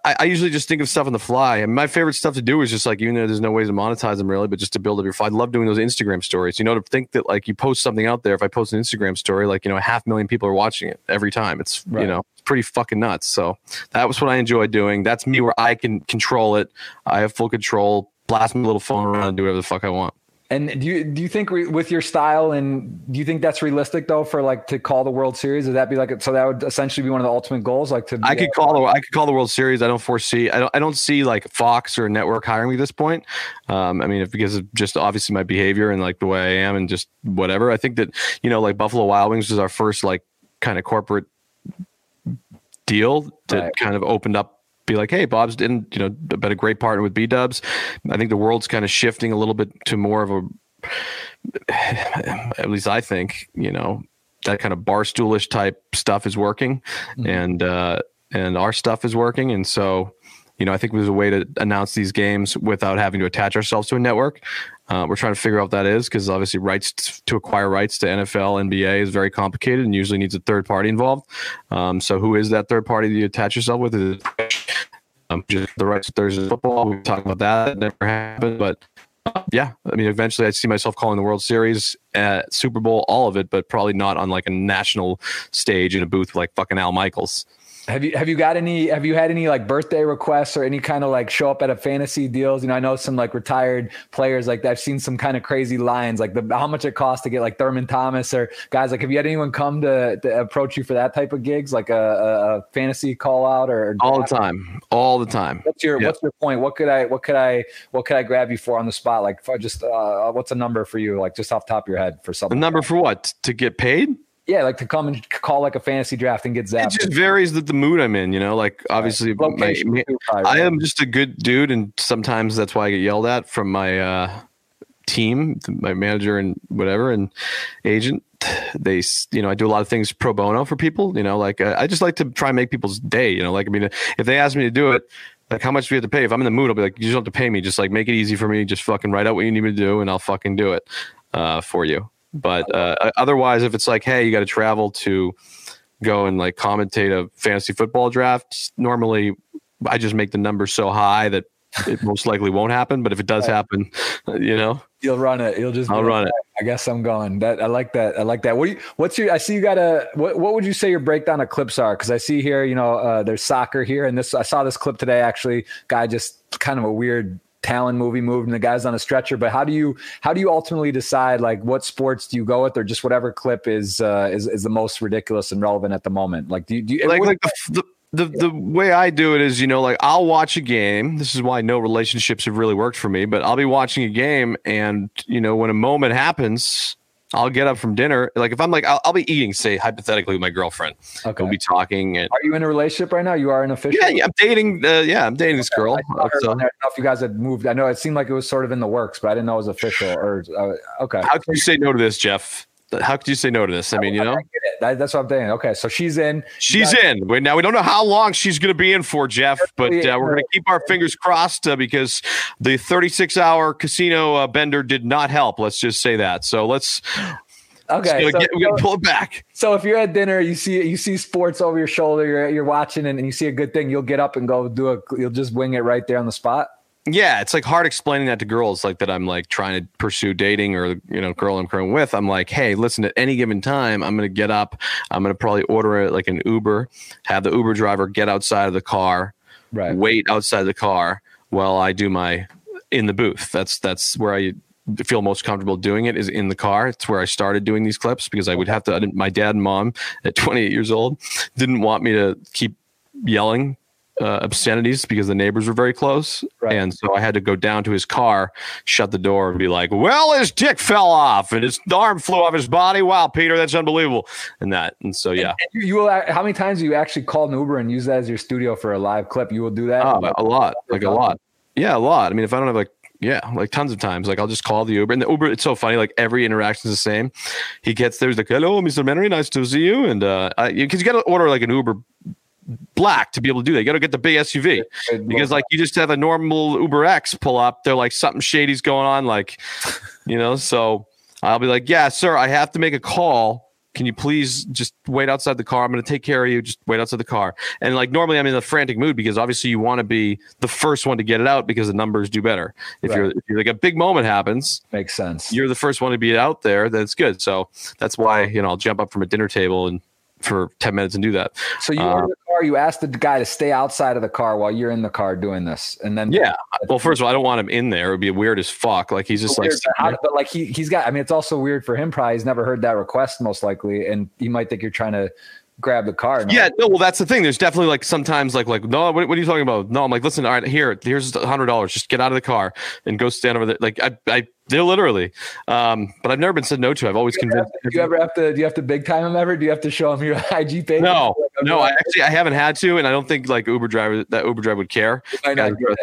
I, I usually just think of stuff on the fly. And my favorite stuff to do is just like, even though there's no ways to monetize them really, but just to build up your. I love doing those Instagram stories. You know, to think that like you post something out there. If I post an Instagram story, like you know, a half million people are watching it every time. It's Right. you know, pretty fucking nuts. So that was what I enjoy doing. That's me where I can control it. I have full control. Blast my little phone around and do whatever the fuck I want. And do you do you think re- with your style and do you think that's realistic though for like to call the World Series? Would that be like so that would essentially be one of the ultimate goals? Like to I could call the I could call the World Series. I don't foresee. I don't. I don't see like Fox or a network hiring me at this point. Um, I mean, if, because of just obviously my behavior and like the way I am and just whatever. I think that you know, like Buffalo Wild Wings was our first like kind of corporate deal to Right. kind of opened up. Be like, hey, Bob's didn't you know been a great partner with B Dubs. I think the world's kind of shifting a little bit to more of a at least I think, you know, that kind of barstoolish type stuff is working and uh and our stuff is working. And so, you know, I think there's a way to announce these games without having to attach ourselves to a network. Uh, we're trying to figure out what that is because obviously rights t- to acquire rights to NFL, NBA is very complicated and usually needs a third party involved. Um, so who is that third party that you attach yourself with? Is um, just the rights to Thursday football? We talk about that. That never happened, but uh, yeah, I mean, eventually I see myself calling the World Series, uh, Super Bowl, all of it, but probably not on like a national stage in a booth like fucking Al Michaels. Have you have you got any have you had any like birthday requests or any kind of like show up at a fantasy deals? You know, I know some like retired players like that. I've seen some kind of crazy lines like the how much it costs to get like Thurman Thomas or guys like have you had anyone come to, to approach you for that type of gigs like a, a, a fantasy call out or All the time, all the time. What's your Yeah. What's your point? What could I What could I What could I grab you for on the spot? Like for just uh, what's a number for you? Like just off the top of your head for something The number for what? To get paid? Yeah, like to come and call like a fantasy draft and get zapped. It just varies the, the mood I'm in, you know. Like obviously, my, Location me- I am just a good dude, and sometimes that's why I get yelled at from my uh, team, my manager, and whatever, and agent. They, you know, I do a lot of things pro bono for people. You know, like uh, I just like to try and make people's day. You know, like I mean, if they ask me to do it. Like how much do you have to pay? If I'm in the mood, I'll be like, you just don't have to pay me. Just like make it easy for me. Just fucking write out what you need me to do, and I'll fucking do it uh, for you. But uh, otherwise, if it's like, hey, you got to travel to go and like commentate a fantasy football draft, normally I just make the number so high that it most likely won't happen. But if it does happen, you know, You'll run it. You'll just. I'll run it. I guess I'm going. That I like that. I like that. What do you, What's your? I see you got a. What, what would you say your breakdown of clips are? Because I see here, you know, uh, there's soccer here, and this I saw this clip today. Actually, guy just kind of a weird talent movie moved, and the guy's on a stretcher. But how do you how do you ultimately decide like what sports do you go with, or just whatever clip is uh, is is the most ridiculous and relevant at the moment? Like, do you, do you like like the, the the the way I do it is, you know, like I'll watch a game. This is why no relationships have really worked for me. But I'll be watching a game, and you know, when a moment happens. I'll get up from dinner. Like if I'm like, I'll, I'll be eating, say hypothetically, with my girlfriend. okay. We'll be talking, and Are you in a relationship right now? You are an official. yeah, yeah, I'm dating. Uh, yeah, I'm dating this girl. I, So. I don't know if you guys had moved. I know it seemed like it was sort of in the works, but I didn't know it was official. Or uh, okay, how can you say no to this, Jeff? How could you say no to this? I mean, you know, I get it. That- that's what I'm saying. Okay, so she's in. she's in. Wait, now we don't know how long she's going to be in for, Jeff, but uh, we're going to keep our fingers crossed uh, because the 36 hour casino uh, bender did not help. Let's just say that. So let's Okay, so, get, we got to pull it back. so if you're at dinner, you see you see sports over your shoulder, you're you're watching, and, and you see a good thing, you'll get up and go do a. You'll just wing it right there on the spot. Yeah, it's like hard explaining that to girls, like that I'm like trying to pursue dating or you know, girl I'm currently with. I'm like, hey, listen, at any given time, I'm gonna get up, I'm gonna probably order it like an Uber, have the Uber driver get outside of the car, Right. wait outside the car while I do my in the booth. That's that's where I feel most comfortable doing it is in the car. It's where I started doing these clips because I would have to. I didn't- My dad and mom at 28 years old didn't want me to keep yelling uh, obscenities because the neighbors were very close, Right. and so I had to go down to his car, shut the door, and be like, "Well, his dick fell off and his arm flew off his body. Wow, Peter, that's unbelievable." And that, and so yeah, You, you will. How many times do you actually call an Uber and use that as your studio for a live clip? You will do that. Oh, a lot, like a lot. Yeah, a lot. I mean, if I don't have like, yeah, like tons of times, like I'll just call the Uber, and the Uber. It's so funny. Like every interaction is the same. He gets there, he's like, "Hello, Mr. Menry, nice to see you." And uh, because you got to order like an Uber black to be able to do that. You got to get the big SUV because like you just have a normal Uber X pull up, they're like something shady's going on, like you know. So I'll be like, "Yeah, sir, I have to make a call." Can you please just wait outside the car? I'm going to take care of you. Just wait outside the car. And like normally, I'm in a frantic mood because obviously you want to be the first one to get it out because the numbers do better. If you're, if you're like a big moment happens, makes sense. you're the first one to be out there. That's good. So that's why you know I'll jump up from a dinner table and for ten minutes and do that. So you order uh, the car. You ask the guy to stay outside of the car while you're in the car doing this, and then Yeah. Well, first of all, I don't want him in there. It would be weird as fuck. Like he's just like but, how- but like he he's got. I mean, it's also weird for him. Probably he's never heard that request, most likely, and he might think you're trying to grab the car. No? Yeah, no, well, that's the thing. There's definitely like sometimes like like no, what, what are you talking about? No, I'm like, listen, all right, here, here's a hundred dollars. Just get out of the car and go stand over there. Like I, I, they're literally. Um, but I've never been said no to. I've always convinced. Do you ever have to? Do you have to big time him ever? Do you have to show him your IG page? No, Like, no, I actually I haven't had to, and I don't think like Uber driver that Uber driver would care. might not get it.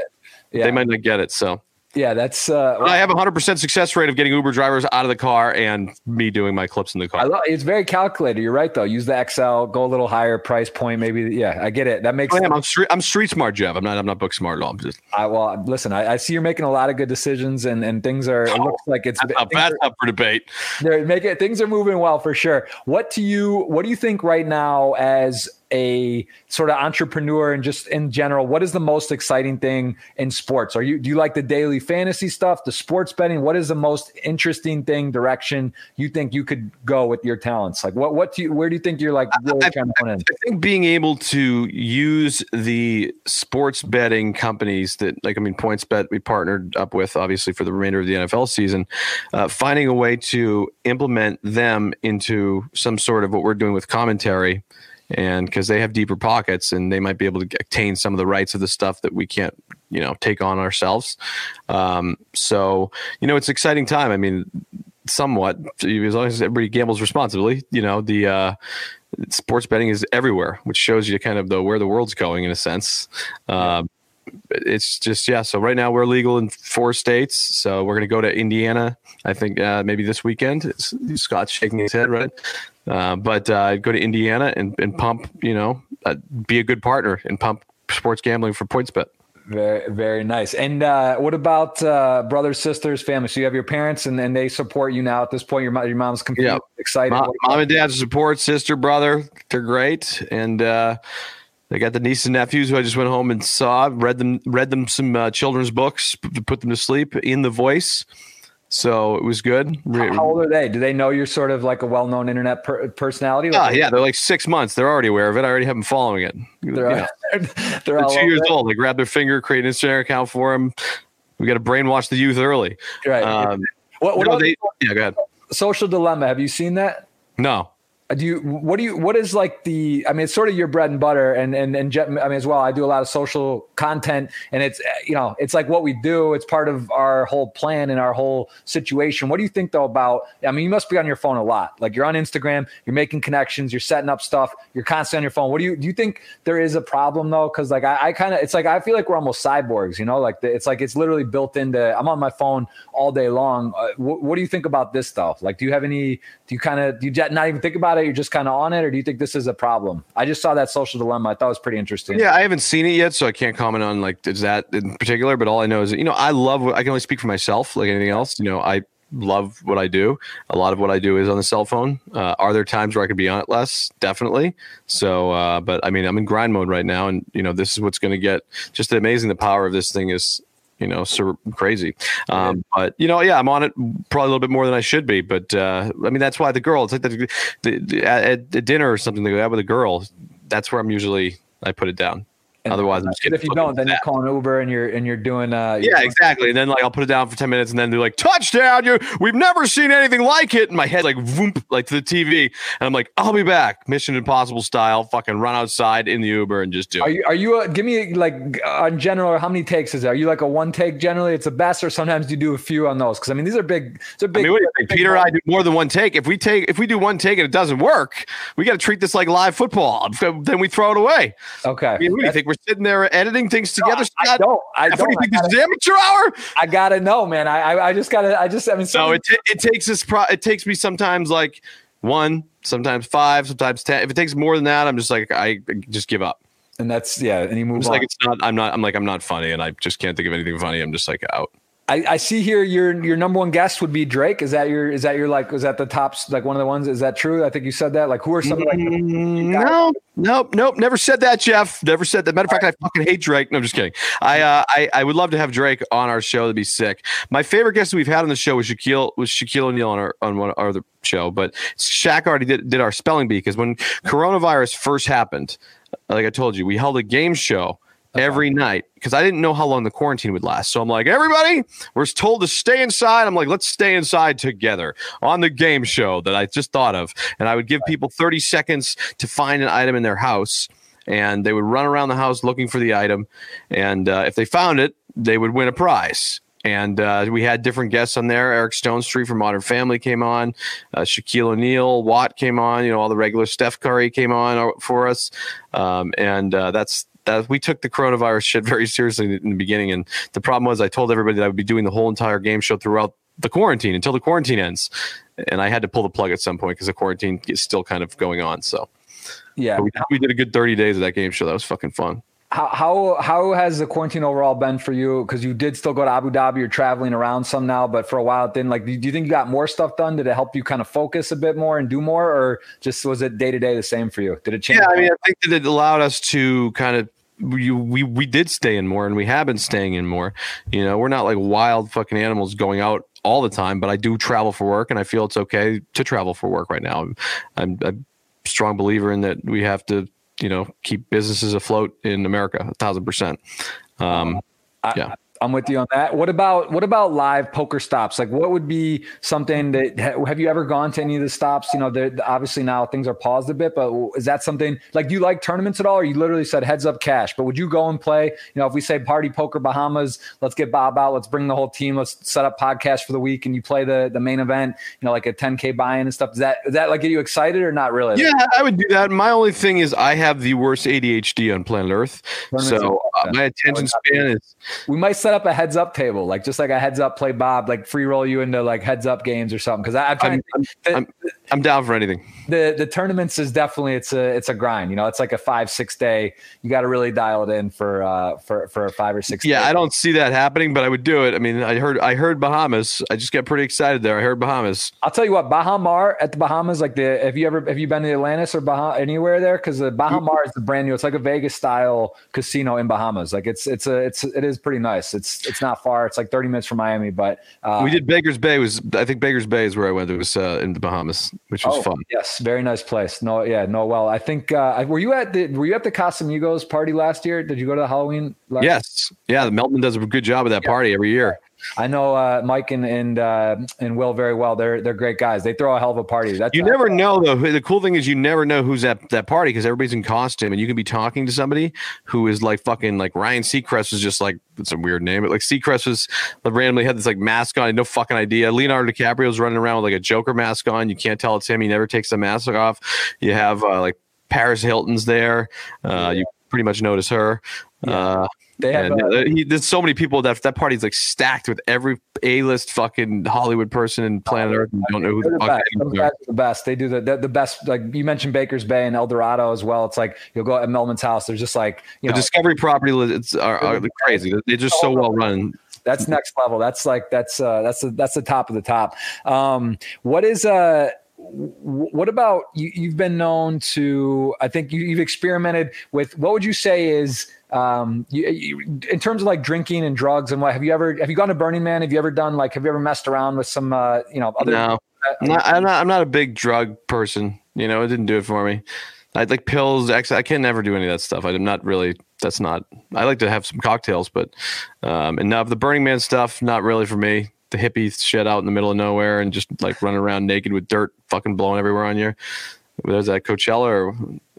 Yeah, They might not get it. So yeah, that's. Uh, I have a hundred percent success rate of getting Uber drivers out of the car and me doing my clips in the I car. love, it's very calculated. You're right though. Use the XL, go a little higher price point, maybe. Yeah, I get it. That makes. I am. I'm street. I'm street smart, Jeff. I'm not. I'm not book smart at all. I'm just. I, well, listen, I, I see you're making a lot of good decisions, and and things are. It looks like it's. That's that's are- up for debate. they're making things are moving well for sure. What do you what do you think right now as a sort of entrepreneur and just in general? What is the most exciting thing in sports? Are you do you like the daily fantasy stuff, the sports betting? What is the most interesting thing direction you think you could go with your talents? Like what what do you where do you think you're like really I- trying to put in? I think being able to use the sports betting companies that, like, I mean, PointsBet, we partnered up with, obviously, for the remainder of the NFL season, uh, finding a way to implement them into some sort of what we're doing with commentary. And because they have deeper pockets and they might be able to obtain some of the rights of the stuff that we can't, you know, take on ourselves. Um, so, you know, it's an exciting time. I mean, somewhat, as long as everybody gambles responsibly, you know, the, uh, sports betting is everywhere, which shows you kind of the where the world's going in a sense. Um, it's just yeah. So right now we're legal in four states. So we're going to go to Indiana. I think uh, maybe this weekend. It's, Scott's shaking his head, right? Uh, but uh, go to Indiana and, and pump. You know, uh, be a good partner and pump sports gambling for PointsBet. Very, very nice. And uh, what about uh, brothers, sisters, family? So you have your parents, and, and they support you now. At this point, your your mom's confused, Yeah. excited. Mom, mom and dad support, sister, brother, they're great, and uh, they got the niece and nephews who I just went home and saw. Read them, read them some uh, children's books to put them to sleep in the voice. So it was good. Re- How old are they? Do they know you're sort of like a well-known internet per- personality? Ah, Like, yeah, they're like six months. They're already aware of it. I already have them following it. they're, Yeah. they're, They're two years it. old. They grab their finger, create an Instagram account for them. We got to brainwash the youth early. Right. Um, what what no, they, yeah, go ahead. social dilemma? Have you seen that? No, Do you what do you what is like the I mean it's sort of your bread and butter and and and Jet, I mean as well I do a lot of social content and it's uh, you know it's like what we do. It's part of our whole plan and our whole situation. What do you think though about I mean you must be on your phone a lot. Like you're on Instagram you're making connections you're setting up stuff you're constantly on your phone. What do you do you think there is a problem though? Because like I, I kind of it's like I feel like we're almost cyborgs you know? Like the, it's like it's literally built into I'm on my phone all day long. Uh, wh- what do you think about this stuff? Like do you have any do you kind of do you not even think about it you're just kind of on it or do you think this is a problem i just saw that social dilemma i thought it was pretty interesting Yeah, I haven't seen it yet, so I can't comment on like is that in particular. But all I know is that, you know I love. I can only speak for myself, like anything else. You know, I love what I do. A lot of what I do is on the cell phone. Uh, are there times where I could be on it less? Definitely. So, uh, but I mean, I'm in grind mode right now, and you know, this is what's going to get just amazing. The power of this thing is you know, so crazy. Um, but you know, yeah, I'm on it probably a little bit more than I should be. But uh, I mean, that's why the girl. It's like the, the, at, at dinner or something. Go out with a girl. That's where I'm usually. I put it down. And Otherwise, I'm just if you don't, then you're calling Uber and you're and you're doing. Uh, you're yeah, doing- exactly. And then like I'll put it down for ten minutes, and then they're like, "Touchdown! You, we've never seen anything like it." And my head like voomp, like to the TV, and I'm like, "I'll be back." Mission Impossible style, fucking run outside in the Uber and just do. Are it. you? Are you? A, give me like on general. How many takes is there? Are you like a one take generally? It's the best, or sometimes you do a few on those? Because I mean, these are big. These are I big. mean, what do you think? Peter and I do more than one take. If we take, if we do one take and it doesn't work, we got to treat this like live football. Then we throw it away. Okay. I mean, do you think? We're sitting there editing things together. I Scott? don't. I don't. do you think this gotta, is amateur hour? I gotta know, man. I, I I just gotta. I just. I mean, No, it, t- it takes us. Pro- it takes me sometimes like one, sometimes five, sometimes ten. If it takes more than that, I'm just like I just give up. and that's yeah. And you move like it's not. I'm not. I'm like I'm not funny, and I just can't think of anything funny. I'm just like out. I, I see here your your number one guest would be Drake. Is that your is that your like is that the tops like one of the ones? Is that true? I think you said that. Like who are some like the- Mm, No, nope, nope. Never said that, Jeff. Never said that. Matter of fact, I fucking hate Drake. No, I'm just kidding. I, uh, I, I would love to have Drake on our show. That'd be sick. My favorite guest that we've had on the show was Shaquille was Shaquille O'Neal on our on one our other show, but Shaq already did did our spelling bee because when coronavirus first happened, like I told you, we held a game show every night because I didn't know how long the quarantine would last. So I'm like, everybody, we're told to stay inside. I'm like, let's stay inside together on the game show that I just thought of. And I would give people 30 seconds to find an item in their house. And they would run around the house looking for the item. And uh, if they found it, they would win a prize. And uh, we had different guests on there. Eric Stonestreet from Modern Family came on. Uh, Shaquille O'Neal, Watt came on. You know, all the regular Steph Curry came on uh, for us. Um, and uh, that's that. We took the coronavirus shit very seriously in the beginning. And the problem was, I told everybody that I would be doing the whole entire game show throughout the quarantine until the quarantine ends. And I had to pull the plug at some point because the quarantine is still kind of going on. So yeah. we, we did a good 30 days of that game show. That was fucking fun. How how how has the quarantine overall been for you? Because you did still go to Abu Dhabi. You're traveling around some now, but for a while it didn't. Like, do you think you got more stuff done? Did it help you kind of focus a bit more and do more, or just was it day to day the same for you? Did it change? Yeah, I mean, I think that it allowed us to kind of we, we we did stay in more, and we have been staying in more. You know, we're not like wild fucking animals going out all the time, but I do travel for work, and I feel it's okay to travel for work right now. I'm a strong believer in that we have to you know keep businesses afloat in America, a thousand percent. Um, I, yeah. I'm with you on that. What about what about live poker stops? Like, what would be something that have you ever gone to any of the stops? You know, obviously now things are paused a bit, but is that something like do you like tournaments at all? Or you literally said heads up cash, but would you go and play? You know, if we say party poker Bahamas, let's get Bob out, let's bring the whole team, let's set up podcast for the week, and you play the the main event. You know, like a 10k buy-in and stuff. Does that does that like get you excited or not really? Yeah, I would do that. My only thing is I have the worst ADHD on planet Earth, Tournaments so uh, my attention span is We might set up a heads up table, like just like a heads up play Bob, like free roll you into like heads up games or something. Because I'm trying. I'm, the, I'm, I'm down for anything. The the tournaments is definitely it's a it's a grind. You know, it's like a five six day. You got to really dial it in for uh for for a five or six. Yeah. I don't see that happening, but I would do it. I mean, I heard I heard Bahamas. I just got pretty excited there. I heard Bahamas. I'll tell you what, Baha Mar at the Bahamas, like the have you ever have you been to Atlantis or Bah anywhere there? Because the Baha Mar is the brand new. It's like a Vegas style casino in Bahamas. Like it's it's a it's it is pretty nice. It's it's not far. It's like thirty minutes from Miami, but uh, we did Baker's Bay. Was I think Baker's Bay is where I went. It was uh, in the Bahamas, which was Oh, fun. yes, very nice place. No, yeah, no. Well, I think uh, were you at the were you at the Casamigos party last year? Did you go to the Halloween? Last Yes, yeah. The Meldman does a good job of that party every year. I know uh, Mike and and uh, and Will very well. They're they're great guys. They throw a hell of a party. That's You never know though. The cool thing is you never know who's at that party because everybody's in costume, and you can be talking to somebody who is like fucking like Ryan Seacrest was just like it's a weird name, but like Seacrest was like, randomly had this like mask on, no fucking idea. Leonardo DiCaprio's running around with like a Joker mask on. You can't tell it's him. He never takes the mask off. You have uh, like Paris Hilton's there. Uh, You pretty much notice her. Uh, They have and, uh, uh, he, there's so many people that that party's like stacked with every A-list fucking Hollywood person in planet Earth. And don't know who the the fuck best. guys are the best. They do the, the the best. Like you mentioned, Baker's Bay and El Dorado as well. It's like you'll go at Meldman's house. They're just like you The know Discovery property it's are, are crazy. They're just so well run. that's next level. That's like that's uh that's the, that's the top of the top. Um, what is uh what about you? You've been known to, I think you, have experimented with. What would you say is um, you, you, in terms of like drinking and drugs and what? Have you ever have you gone to Burning Man? Have you ever done like have you ever messed around with some uh, you know other? No, I'm not, I'm not. I'm not a big drug person. You know, it didn't do it for me. I like pills. Actually, I can never do any of that stuff. I'm not really. That's not. I like to have some cocktails, but um, and now the Burning Man stuff, not really for me. The hippie shit out in the middle of nowhere and just like running around naked with dirt, fucking blowing everywhere on you. There's that Coachella or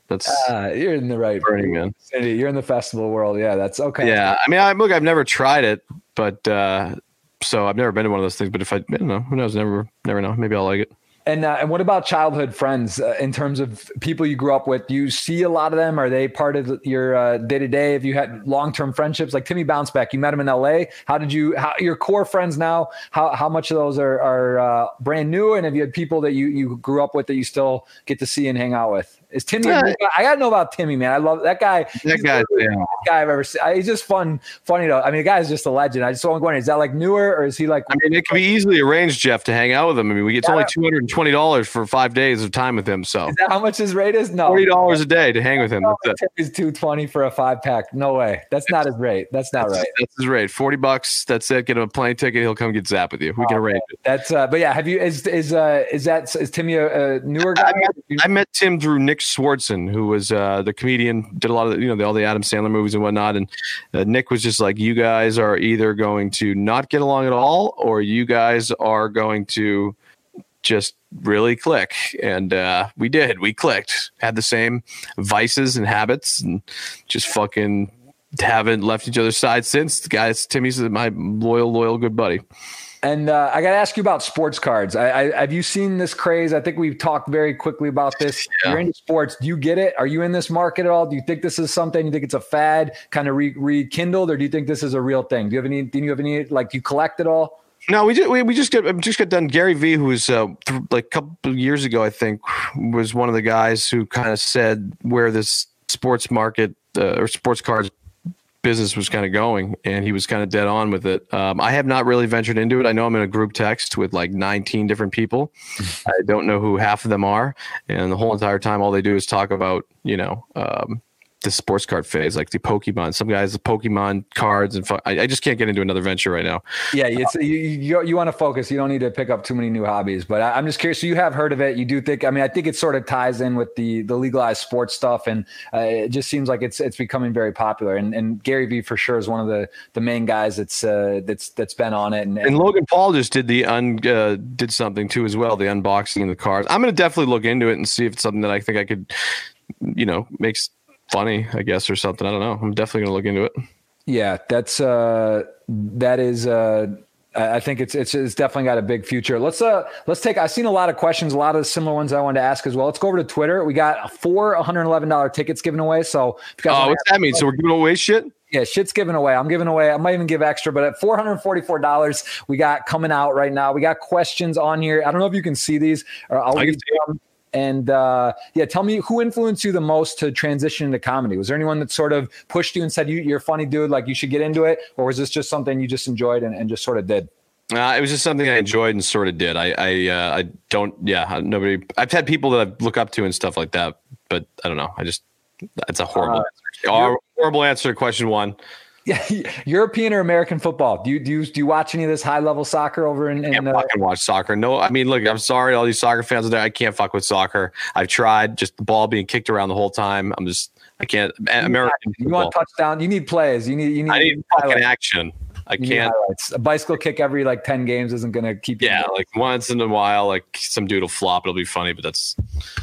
that's uh, you're in the right Burning Man. You're in the festival world. Yeah, that's okay. Yeah, I mean, I look, I've never tried it, but uh, so I've never been to one of those things. But if I, I don't know, who knows? Never, never know. Maybe I'll like it. And uh, and what about childhood friends uh, in terms of people you grew up with? Do you see a lot of them? Are they part of your day to day? Have you had long term friendships like Timmy Bounceback? You met him in L.A. How did you? How your core friends now? How how much of those are are uh, brand new? And have you had people that you you grew up with that you still get to see and hang out with? Is Timmy? Yeah. I gotta know about Timmy, man. I love that guy. That guy, yeah. guy I've ever seen. He's just fun, funny though. I mean, the guy is just a legend. I just want to go in. Is that like newer, or is he like? I mean, it can be easily arranged, Jeff, to hang out with him. I mean, we get yeah. only two hundred and twenty dollars for five days of time with him. So, is that how much his rate is? No, forty dollars a day to hang with him. That's Timmy's two twenty for a five pack. No way. That's not his rate. That's not that's, right. That's his rate. Forty bucks. That's it. Get him a plane ticket. He'll come get zap with you. We oh, can arrange it. That's. uh But yeah, have you? Is is uh is that is Timmy a, a newer guy? I met, I met Tim through Nick Swardson, who was uh, the comedian, did a lot of you know the, all the Adam Sandler movies and whatnot. And uh, Nick was just like, "You guys are either going to not get along at all, or you guys are going to just really click." And uh, we did. We clicked. Had the same vices and habits, and just fucking haven't left each other's side since. The guys, Timmy's my loyal, loyal, good buddy. And uh, I got to ask you about sports cards. I, I, have you seen this craze? I think we've talked very quickly about this. Yeah. You're into sports. Do you get it? Are you in this market at all? Do you think this is something? You think it's a fad, kind of re- rekindled, or do you think this is a real thing? Do you have any? Do you have any? Like, do you collect it all? No, we just we, we just got just got done. Gary Vee, who was uh, th- like a couple years ago, I think, was one of the guys who kind of said where this sports market uh, or sports cards business was kind of going, and he was kind of dead on with it. Um, I have not really ventured into it. I know I'm in a group text with like 19 different people. I don't know who half of them are, and the whole entire time, all they do is talk about you know um, the sports card phase, like the Pokemon. Some guys, the Pokemon cards, and I, I, just can't get into another venture right now. Yeah, it's you, you, you want to focus. You don't need to pick up too many new hobbies. But I, am just curious. So you have heard of it? You do think? I mean, I think it sort of ties in with the the legalized sports stuff, and uh, it just seems like it's it's becoming very popular. And, and Gary Vee for sure is one of the the main guys that's uh, that's that's been on it. And, and, and Logan Paul just did the un uh, did something too as well, the unboxing of the cards. I'm going to definitely look into it and see if it's something that I think I could, you know, makes funny, I guess, or something. I don't know. I'm definitely gonna look into it. Yeah, that's uh, that is uh, I think it's, it's it's definitely got a big future. Let's uh let's take. I've seen a lot of questions, a lot of similar ones I wanted to ask as well. Let's go over to Twitter. We got four 111 dollar tickets given away. So, if you guys oh, what's that mean? So we're giving away shit. Yeah, shit's given away. I'm giving away. I might even give extra, but at $444, we got coming out right now. We got questions on here. I don't know if you can see these. Or I'll I can see them. And uh, yeah, tell me who influenced you the most to transition into comedy? Was there anyone that sort of pushed you and said, you, are a funny dude, like you should get into it? Or was this just something you just enjoyed and, and just sort of did? Uh, it was just something I enjoyed and sort of did. I I, uh, I don't yeah nobody. I've had people that I look up to and stuff like that, but I don't know. I just it's a horrible uh, answer. Horrible answer. To question one. Yeah, European or American football? Do you do you, do you watch any of this high level soccer over in? in I can't uh, fucking watch soccer. No, I mean, look, I'm sorry, all these soccer fans out there. I can't fuck with soccer. I've tried, just the ball being kicked around the whole time. I'm just, I can't. American. You want touchdown? You need plays. You need. You need. I need fucking action. I can't. A bicycle kick every like ten games isn't going to keep. You. Yeah, like once in a while, like some dude will flop. It'll be funny, but that's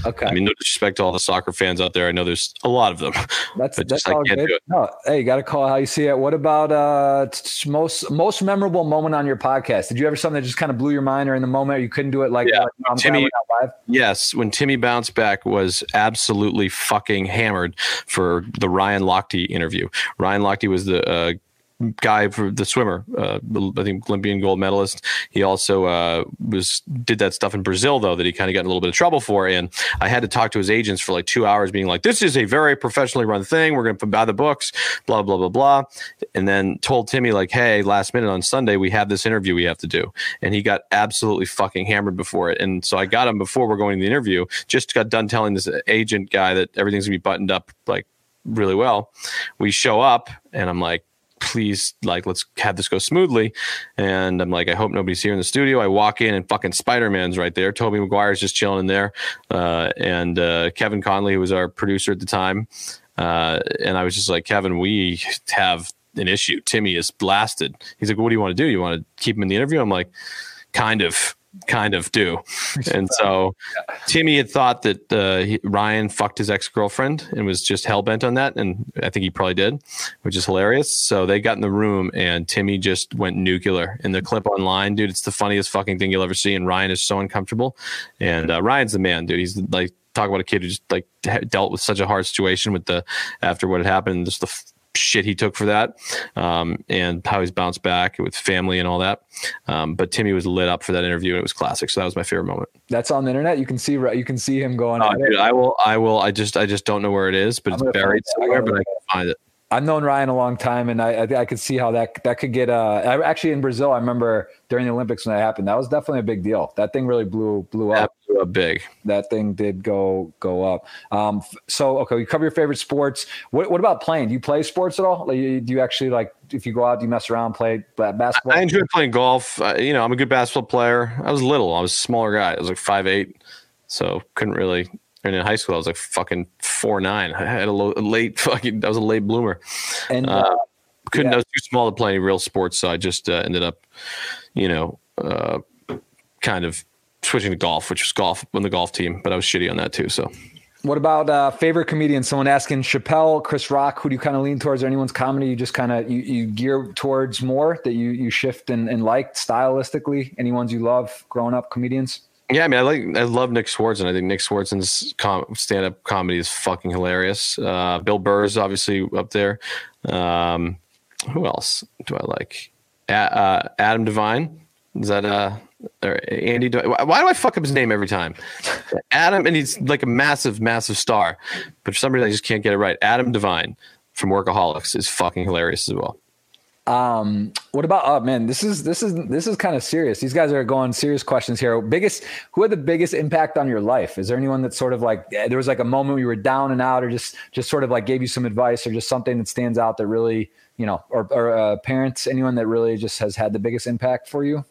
okay. I mean, no disrespect to all the soccer fans out there. I know there's a lot of them. That's that's just, all good. No, hey, you got to call how you see it. What about uh most most memorable moment on your podcast? Did you ever something that just kind of blew your mind, or in the moment you couldn't do it like, yeah. like Timmy? Yes, when Timmy bounced back was absolutely fucking hammered for the Ryan Lochte interview. Ryan Lochte was the uh, guy for the swimmer. Uh, I think Olympian gold medalist. He also uh, was did that stuff in Brazil though that he kind of got in a little bit of trouble for. And I had to talk to his agents for like two hours, being like, "This is a very professionally run thing. We're going to buy the books, blah blah blah blah." And then told Timmy like, "Hey, last minute on Sunday we have this interview we have to do," and he got absolutely fucking hammered before it. And so I got him before we're going to the interview. Just got done telling this agent guy that everything's gonna be buttoned up like really well. We show up and I'm like, please, like, let's have this go smoothly. And I'm like, I hope nobody's here in the studio. I walk in and fucking Spider Man's right there. Tobey Maguire's just chilling in there. Uh, and uh, Kevin Conley, who was our producer at the time. Uh, and I was just like, Kevin, we have an issue. Timmy is blasted. He's like, what do you want to do? You want to keep him in the interview? I'm like, kind of kind of do. And so Timmy had thought that uh, he, Ryan fucked his ex girlfriend and was just hell bent on that. And I think he probably did, which is hilarious. So they got in the room and Timmy just went nuclear. In the clip online, dude, it's the funniest fucking thing you'll ever see. And Ryan is so uncomfortable. And uh, Ryan's the man, dude. He's like, talk about a kid who just like dealt with such a hard situation with the after what had happened, just the shit he took for that, um, and how he's bounced back with family and all that. Um, but Timmy was lit up for that interview, and it was classic. So that was my favorite moment. That's on the internet. You can see right. you can see him going. Oh, dude, I will. I will. I just I just don't know where it is, but I'm it's buried somewhere. But I can find it. I've known Ryan a long time, and I I, I could see how that that could get. Uh, actually in Brazil, I remember during the Olympics when that happened. That was definitely a big deal. That thing really blew blew up. That blew up big. That thing did go go up. Um, so okay, you cover your favorite sports. What what about playing? Do you play sports at all? Like, do you actually like if you go out, do you mess around, play basketball? I enjoy playing golf. Uh, you know, I'm a good basketball player. I was little. I was a smaller guy. I was like five eight, so couldn't really and in high school, I was like fucking four nine. I had a, low, a late fucking. I was a late bloomer, and uh, uh, couldn't. Yeah. I was too small to play any real sports, so I just uh, ended up, you know, uh, kind of switching to golf, which was golf on the golf team. But I was shitty on that too. So, what about uh, favorite comedian? Someone asking Chappelle, Chris Rock. Who do you kind of lean towards? Or anyone's comedy you just kind of you, you gear towards more that you you shift and, and like stylistically? Any ones you love growing up comedians? Yeah, I mean, I like, I love Nick Swardson. I think Nick Swardson's com- stand-up comedy is fucking hilarious. Uh, Bill Burr is obviously up there. Um, who else do I like? A- uh, Adam DeVine. Is that uh, or Andy? Why do I fuck up his name every time? Adam, and he's like a massive, massive star, but for some reason I just can't get it right. Adam DeVine from Workaholics is fucking hilarious as well. Um, what about oh man, this is this is this is kind of serious. These guys are going serious questions here. Biggest who had the biggest impact on your life? Is there anyone that sort of like there was like a moment you were down and out or just just sort of like gave you some advice or just something that stands out that really, you know, or, or uh, parents, anyone that really just has had the biggest impact for you?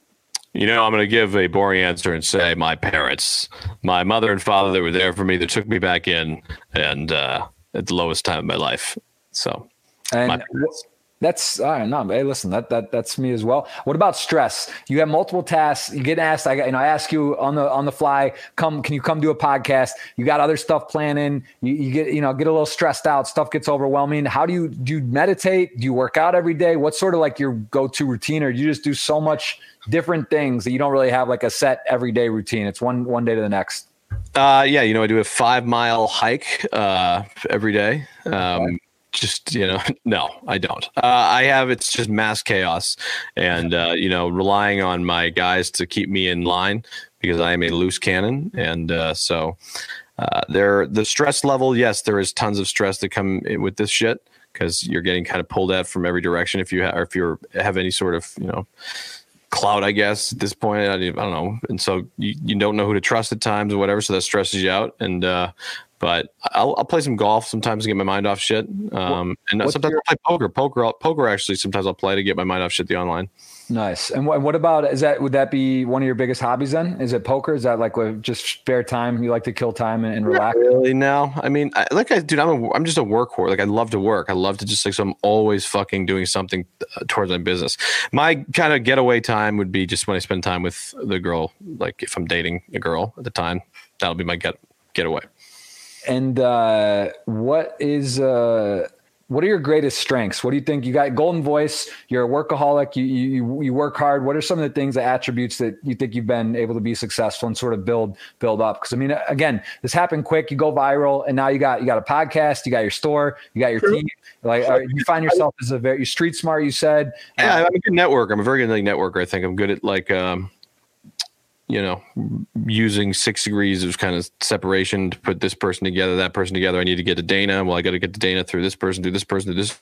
You know, I'm going to give a boring answer and say my parents, my mother and father that were there for me, that took me back in and uh, at the lowest time of my life. So, and my parents. That's all right. No, hey, listen, that that that's me as well. What about stress? You have multiple tasks. You get asked. I got, you know I ask you on the on the fly. Come, can you come do a podcast? You got other stuff planning. You, you get you know get a little stressed out. Stuff gets overwhelming. How do you do? You meditate? Do you work out every day? What's sort of like your go to routine, or do you just do so much different things that you don't really have like a set everyday routine? It's one one day to the next. Uh, yeah, you know, I do a five mile hike uh, every day. Um, just you know no i don't. Uh, i have it's just mass chaos and uh, you know relying on my guys to keep me in line because i am a loose cannon and uh, so uh, there the stress level yes there is tons of stress that come with this shit because you're getting kind of pulled at from every direction if you have if you have any sort of you know cloud i guess at this point I, I, don't know and so you, you don't know who to trust at times or whatever so that stresses you out and uh, but I'll, I'll play some golf sometimes to get my mind off shit. Um, and sometimes your- I'll play poker. Poker, poker actually sometimes I'll play to get my mind off shit the online. Nice. And what, what about is that? Would that be one of your biggest hobbies? Then is it poker? Is that like just spare time? You like to kill time and, and relax? Not really? No. I mean, I, like I, dude, I'm a, I'm just a workhorse. Like I love to work. I love to just like so. I'm always fucking doing something uh, towards my business. My kind of getaway time would be just when I spend time with the girl. Like if I'm dating a girl at the time, that'll be my get getaway. And uh, what is uh, what are your greatest strengths? What do you think? You got golden voice. You're a workaholic. You, you you work hard. What are some of the things, the attributes that you think you've been able to be successful and sort of build build up? Because I mean, again, this happened quick. You go viral, and now you got you got a podcast. You got your store. You got your team. Like uh, you find yourself as a very street smart. You said. Yeah, I'm a good networker. I'm a very good like, networker. I think I'm good at like. um you know, using six degrees of kind of separation to put this person together, that person together. I need to get to Dana. Well, I got to get to Dana through this person, through this person, through this.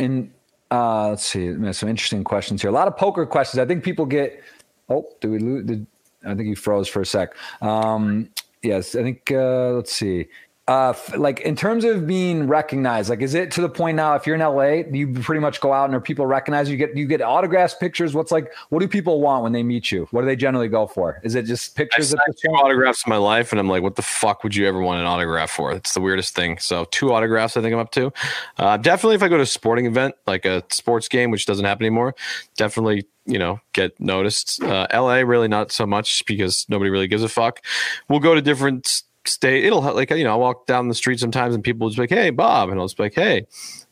And uh, let's see, some interesting questions here. A lot of poker questions. I think people get. Oh, did we lose? Did, I think you froze for a sec. Um, yes, I think. Uh, let's see uh, like in terms of being recognized, like is it to the point now? If you're in LA, you pretty much go out and are people recognize you? Get you get autographs, pictures. What's like? What do people want when they meet you? What do they generally go for? Is it just pictures? I've two autographs in my life, and I'm like, what the fuck would you ever want an autograph for? It's the weirdest thing. So two autographs, I think I'm up to. Uh, definitely, if I go to a sporting event like a sports game, which doesn't happen anymore, definitely you know get noticed. Uh, LA really not so much because nobody really gives a fuck. We'll go to different stay. It'll like you know, I walk down the street sometimes and people will just be like, "Hey, Bob," and I'll just be like, "Hey."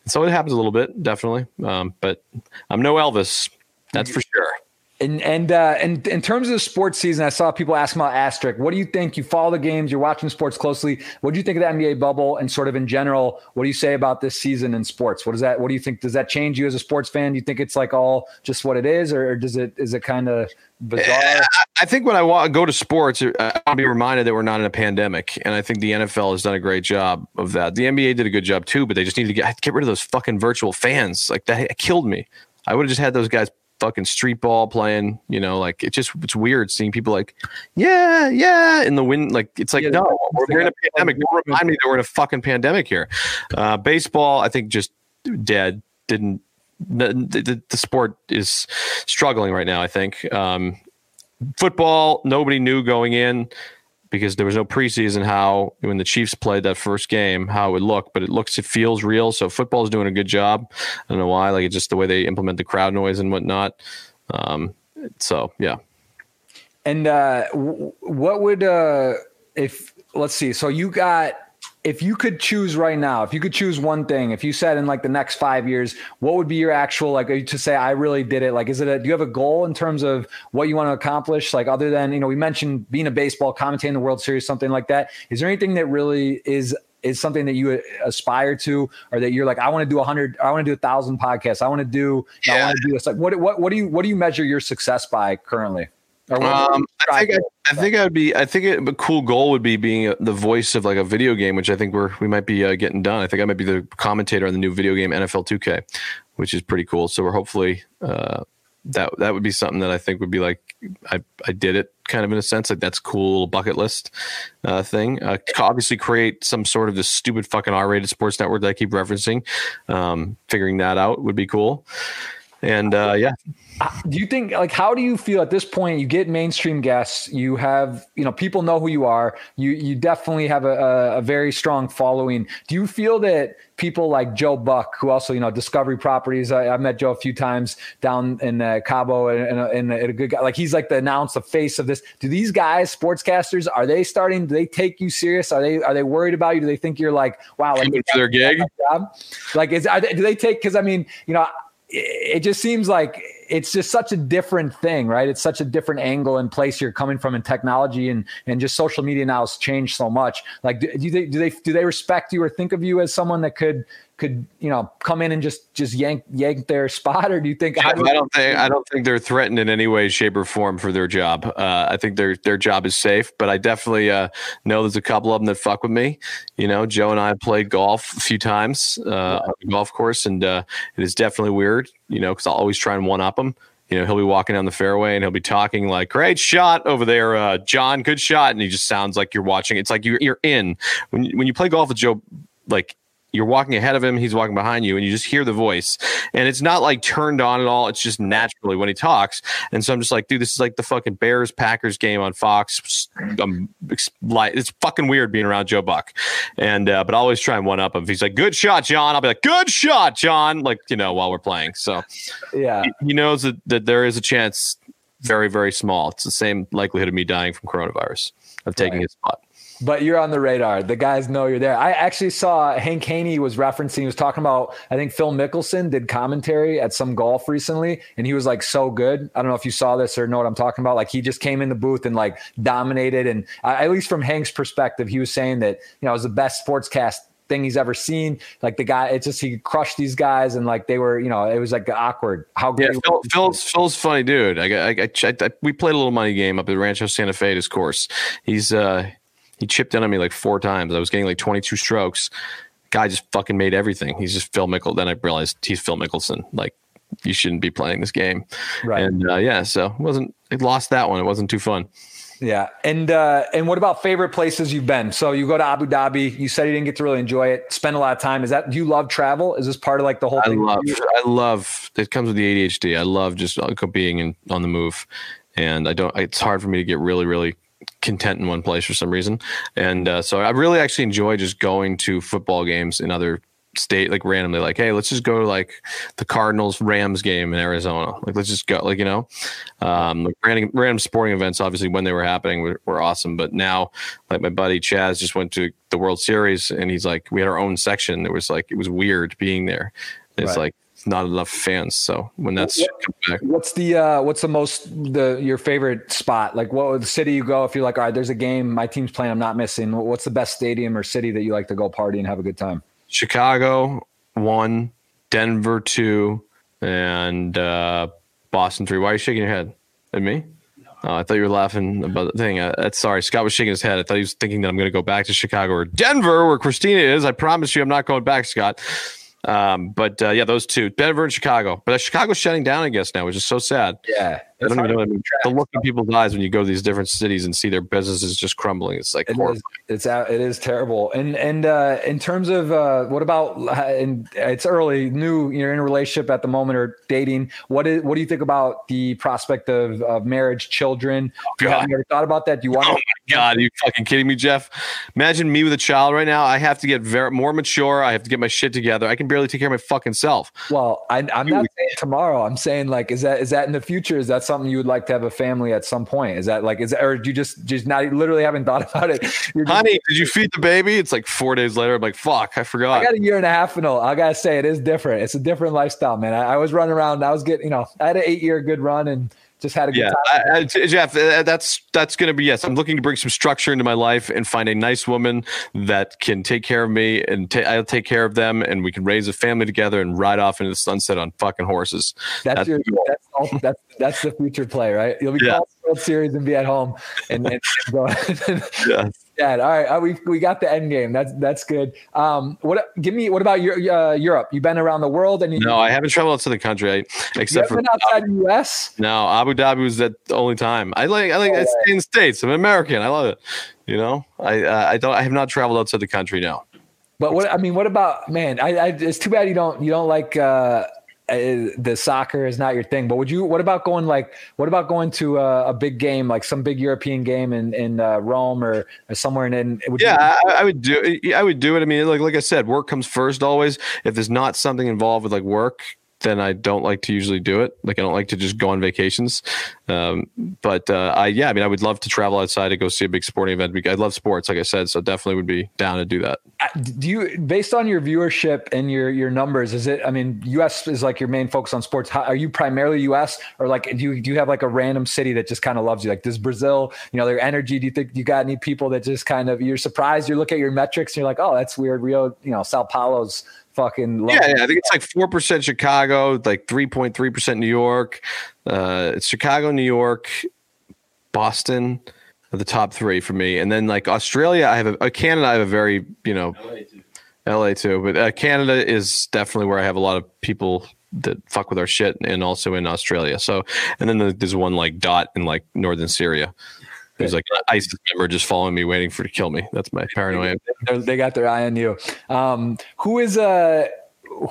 So it happens a little bit, definitely. Um, but I'm no Elvis, that's for sure. And and uh, and in terms of the sports season, I saw people asking about asterisk. What do you think? You follow the games, you're watching sports closely. What do you think of the NBA bubble and sort of in general? What do you say about this season in sports? What does that? What do you think? Does that change you as a sports fan? Do you think it's like all just what it is, or does it is it kind of bizarre? I think when I want go to sports, uh, I'll be reminded that we're not in a pandemic, and I think the NFL has done a great job of that. The NBA did a good job too, but they just need to get get rid of those fucking virtual fans. Like that killed me. I would have just had those guys fucking street ball playing, you know, like it just it's weird seeing people like, yeah, yeah, in the wind. Like it's like, yeah, no, we're, we're in a pandemic. Don't remind me that we're in a fucking pandemic here. Uh, baseball, I think, just dead. Didn't the, the, the sport is struggling right now. I think um, football, nobody knew going in because there was no preseason how when the Chiefs played that first game how it would look, but it looks it feels real. So football is doing a good job. I don't know why, like it's just the way they implement the crowd noise and whatnot. Um, so yeah. And uh, what would uh, if let's see? So you got if you could choose right now, if you could choose one thing, if you said in like the next five years, what would be your actual like uh, to say I really did it? Like, is it a do you have a goal in terms of what you want to accomplish? Like, other than you know, we mentioned being a baseball commentating the World Series, something like that. Is there anything that really is is something that you uh, aspire to, or that you're like, I want to do a hundred, I want to do a thousand podcasts, I want to do, yeah. I want to do this. Like, what what what do you what do you measure your success by currently? Um, I think I, I, think I'd be. I think it, a cool goal would be being a, the voice of like a video game, which I think we're we might be uh, getting done. I think I might be the commentator on the new video game NFL 2K, which is pretty cool. So we're hopefully uh, that that would be something that I think would be like I I did it kind of in a sense like that's cool bucket list uh, thing. Uh, obviously, create some sort of this stupid fucking R-rated sports network that I keep referencing. Um, figuring that out would be cool. And uh, yeah. Do you think like how do you feel at this point? You get mainstream guests, you have you know people know who you are. You you definitely have a, a very strong following. Do you feel that people like Joe Buck, who also you know Discovery Properties, I, have met Joe a few times down in uh, Cabo, and, and, and, a good guy. Like he's like the announce the face of this. Do these guys, sportscasters, are they starting? Do they take you serious? Are they are they worried about you? Do they think you're like wow, like for their gig? Like is they, do they take? Because I mean, you know it just seems like it's just such a different thing, right? It's such a different angle and place you're coming from in technology and and just social media now has changed so much. Like, do, do they do they do they respect you or think of you as someone that could could you know come in and just just yank yank their spot or do you think I don't think I don't think they're threatened in any way shape or form for their job uh, I think their their job is safe but I definitely uh, know there's a couple of them that fuck with me you know Joe and I played golf a few times uh, yeah. on the golf course and uh, it is definitely weird you know because I'll always try and one up him you know, he'll be walking down the fairway and he'll be talking like, "Great shot over there, uh, John. Good shot." And he just sounds like you're watching. It's like you're you're in when when you play golf with Joe. Like you're walking ahead of him, he's walking behind you, and you just hear the voice. And it's not like turned on at all. It's just naturally when he talks. And so I'm just like, dude, this is like the fucking Bears Packers game on Fox. I'm like, it's fucking weird being around Joe Buck. And uh, but I always try and one up him. If he's like, good shot, John, I'll be like, good shot, John. Like you know, while we're playing. So yeah, he, he knows that that there is a chance, very very small. It's the same likelihood of me dying from coronavirus of taking right. his spot. But you're on the radar. The guys know you're there. I actually saw Hank Haney was referencing, he was talking about, I think Phil Mickelson did commentary at some golf recently, and he was like so good. I don't know if you saw this or know what I'm talking about. Like he just came in the booth and like dominated. And uh, at least from Hank's perspective, he was saying that, you know, it was the best sportscast thing he's ever seen. Like the guy, it's just he crushed these guys, and like they were, you know, it was like awkward. How good? Yeah, Phil, Phil's Phil's funny dude. I, I, I, I, we played a little money game up at Rancho Santa Fe. This course, he's uh he chipped in on me like four times. I was getting like 22 strokes. Guy just fucking made everything. He's just Phil Mickelson. Then I realized he's Phil Mickelson. Like you shouldn't be playing this game. Right. And uh, yeah, so it wasn't. It lost that one. It wasn't too fun. Yeah, and uh, and what about favorite places you've been? So you go to Abu Dhabi. You said you didn't get to really enjoy it. Spend a lot of time. Is that do you love travel? Is this part of like the whole? I thing love. I love. It comes with the ADHD. I love just being in, on the move, and I don't. It's hard for me to get really, really content in one place for some reason. And uh, so I really actually enjoy just going to football games in other state like randomly like hey let's just go to like the cardinals rams game in arizona. Like let's just go like you know? Um like random, random sporting events obviously when they were happening were, were awesome. But now like my buddy chaz just went to the world series and he's like we had our own section. It was like it was weird being there. It's right. like not enough fans. So when that's what, what's the uh, what's the most the your favorite spot? Like what the city you go if you're like, all right, there's a game, my team's playing, I'm not missing. What's the best stadium or city that you like to go party and have a good time? Chicago one, Denver two, and uh, Boston three. Why are you shaking your head at me? Oh, I thought you were laughing about the thing. Uh, sorry, Scott was shaking his head. I thought he was thinking that I'm going to go back to Chicago or Denver, where Christina is. I promise you, I'm not going back, Scott. Um, but uh, yeah, those two, Denver and Chicago. But Chicago's shutting down, I guess now, which is so sad. Yeah, I don't even know. I mean, the look in people's eyes when you go to these different cities and see their businesses just crumbling. It's like it is, it's out. It is terrible. And and uh, in terms of uh, what about? And it's early, new. You're in a relationship at the moment or dating. What is? What do you think about the prospect of, of marriage, children? Oh, have you ever thought about that? Do you want? Oh my god, are you fucking kidding me, Jeff? Imagine me with a child right now. I have to get very more mature. I have to get my shit together. I can barely take care of my fucking self. Well, I, am not saying tomorrow. I'm saying like, is that is that in the future? Is that something you would like to have a family at some point? Is that like is that, or do you just just not literally haven't thought about it? Just, Honey, did you feed the baby? It's like four days later. I'm like, fuck, I forgot. I got a year and a half and all. I gotta say, it is different. It's a different lifestyle, man. I, I was running around. I was getting, you know, I had an eight year good run and just had a good yeah, time. I, I, Jeff, uh, that's that's going to be yes. I'm looking to bring some structure into my life and find a nice woman that can take care of me and ta- I'll take care of them, and we can raise a family together and ride off into the sunset on fucking horses. That's, that's your that's, all, that's that's the future play, right? You'll be yeah. World Series and be at home and, and, and yeah. Yeah, all right. Uh, we we got the end game. That's that's good. Um, what give me? What about your, uh, Europe? You've been around the world, and you, no, I haven't traveled to the country, except for outside the U.S. No, Abu Dhabi was the only time. I like I like oh, I stay in states. I'm American. I love it. You know, I uh, I don't I have not traveled outside the country now. But what I mean, what about man? I, I it's too bad you don't you don't like uh, uh, the soccer is not your thing. But would you? What about going like? What about going to a, a big game, like some big European game in in uh, Rome or, or, somewhere? In, in yeah, you- I, I, would do. I would do it. I mean, like like I said, work comes first always. If there's not something involved with like work, then I don't like to usually do it. Like I don't like to just go on vacations. Um, but uh, I yeah, I mean, I would love to travel outside to go see a big sporting event. I love sports, like I said, so definitely would be down to do that. Uh, do you, based on your viewership and your your numbers, is it? I mean, U.S. is like your main focus on sports. How, are you primarily U.S. or like do you do you have like a random city that just kind of loves you? Like does Brazil, you know, their energy? Do you think you got any people that just kind of you're surprised? You look at your metrics and you're like, oh, that's weird. Rio, you know, Sao Paulo's fucking yeah, yeah, I think it's like four percent Chicago, like three point three percent New York. Uh, it's Chicago, New York, Boston are the top three for me, and then like Australia, I have a, uh, Canada. I have a very you know, LA too, LA too but uh, Canada is definitely where I have a lot of people that fuck with our shit, and also in Australia. So, and then there's one like dot in like northern Syria. There's like an ISIS member just following me, waiting for to kill me. That's my paranoia. They got their eye on you. Um, who is uh,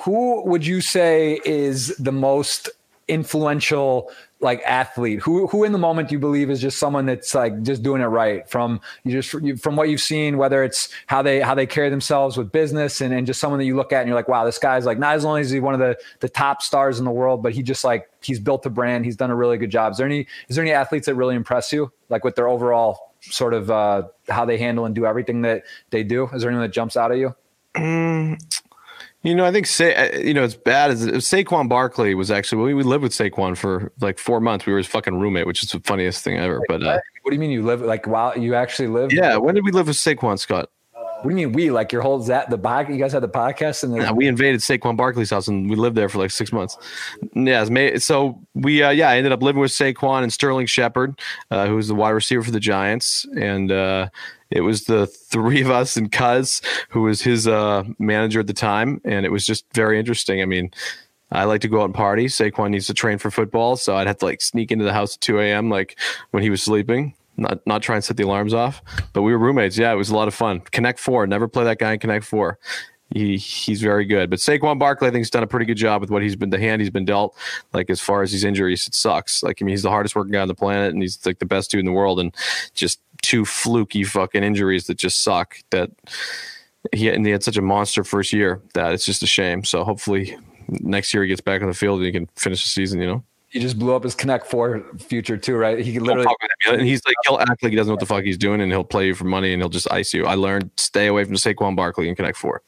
who would you say is the most influential like athlete who who in the moment you believe is just someone that's like just doing it right from you just from what you've seen whether it's how they how they carry themselves with business and, and just someone that you look at and you're like wow this guy's like not as only is he one of the the top stars in the world but he just like he's built a brand he's done a really good job is there any is there any athletes that really impress you like with their overall sort of uh, how they handle and do everything that they do? Is there anyone that jumps out at you? You know, I think say uh, you know it's bad as Saquon Barkley was actually we, we lived with Saquon for like four months. We were his fucking roommate, which is the funniest thing ever. But uh, what do you mean you live like while you actually live? Yeah, when did we live with Saquon Scott? What do you mean we? Like your whole that the podcast? You guys had the podcast and yeah, we invaded Saquon Barkley's house and we lived there for like six months. Yeah, so we uh, yeah I ended up living with Saquon and Sterling Shepard, uh, who was the wide receiver for the Giants, and uh, it was the three of us and Cuz, who was his uh, manager at the time, and it was just very interesting. I mean. I like to go out and party. Saquon needs to train for football, so I'd have to like sneak into the house at 2 a.m. like when he was sleeping not not try and set the alarms off. But we were roommates. Yeah, it was a lot of fun. Connect Four, never play that guy in Connect Four. He he's very good. But Saquon Barkley, I think, has done a pretty good job with what he's been the hand he's been dealt. Like as far as these injuries, it sucks. Like I mean, he's the hardest working guy on the planet, and he's like the best dude in the world, and just two fluky fucking injuries that just suck. That he and he had such a monster first year that it's just a shame. So hopefully next year he gets back on the field and he can finish the season. You know he just blew up his Connect Four future too, right? He literally and he's like he'll act like he doesn't know what the fuck he's doing, and he'll play you for money, and he'll just ice you. I learned stay away from Saquon Barkley and Connect Four.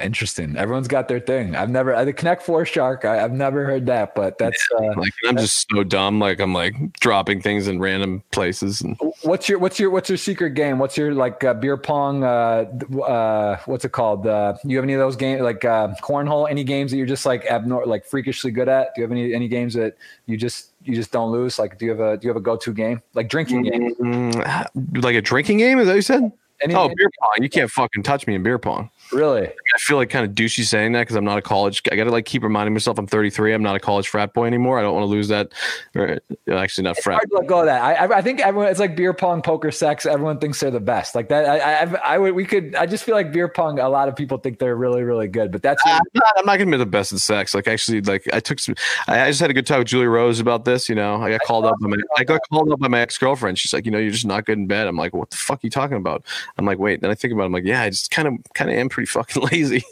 Interesting. Everyone's got their thing. I've never uh, the Connect Four Shark. I, have never heard that, but that's yeah, uh, like I'm just so dumb. Like I'm like dropping things in random places. And what's your what's your what's your secret game? What's your like uh, beer pong? Uh, uh, what's it called? Uh, you have any of those games like uh, cornhole? Any games that you're just like abnor like freakishly good at? Do you have any any games that you just you just don't lose? Like, do you have a do you have a go to game like drinking game? Mm-hmm. Like a drinking game? Is that what you said? Any, oh, beer pong. You can't fucking touch me in beer pong. Really? I feel like kind of douchey saying that because I'm not a college. I got to like keep reminding myself I'm 33. I'm not a college frat boy anymore. I don't want to lose that. Or, uh, actually, not it's frat. Hard to let go of that. I, I think everyone. It's like beer pong, poker, sex. Everyone thinks they're the best. Like that. I, I, I would. We could. I just feel like beer pong. A lot of people think they're really, really good. But that's. I'm not, I'm not gonna be the best at sex. Like actually, like I took some. I, I just had a good talk with Julie Rose about this. You know, I got called up. By my, I got called up by my ex girlfriend. She's like, you know, you're just not good in bed. I'm like, what the fuck are you talking about? I'm like, wait. Then I think about. it. I'm like, yeah, I just kind of, kind of am pretty fucking lazy.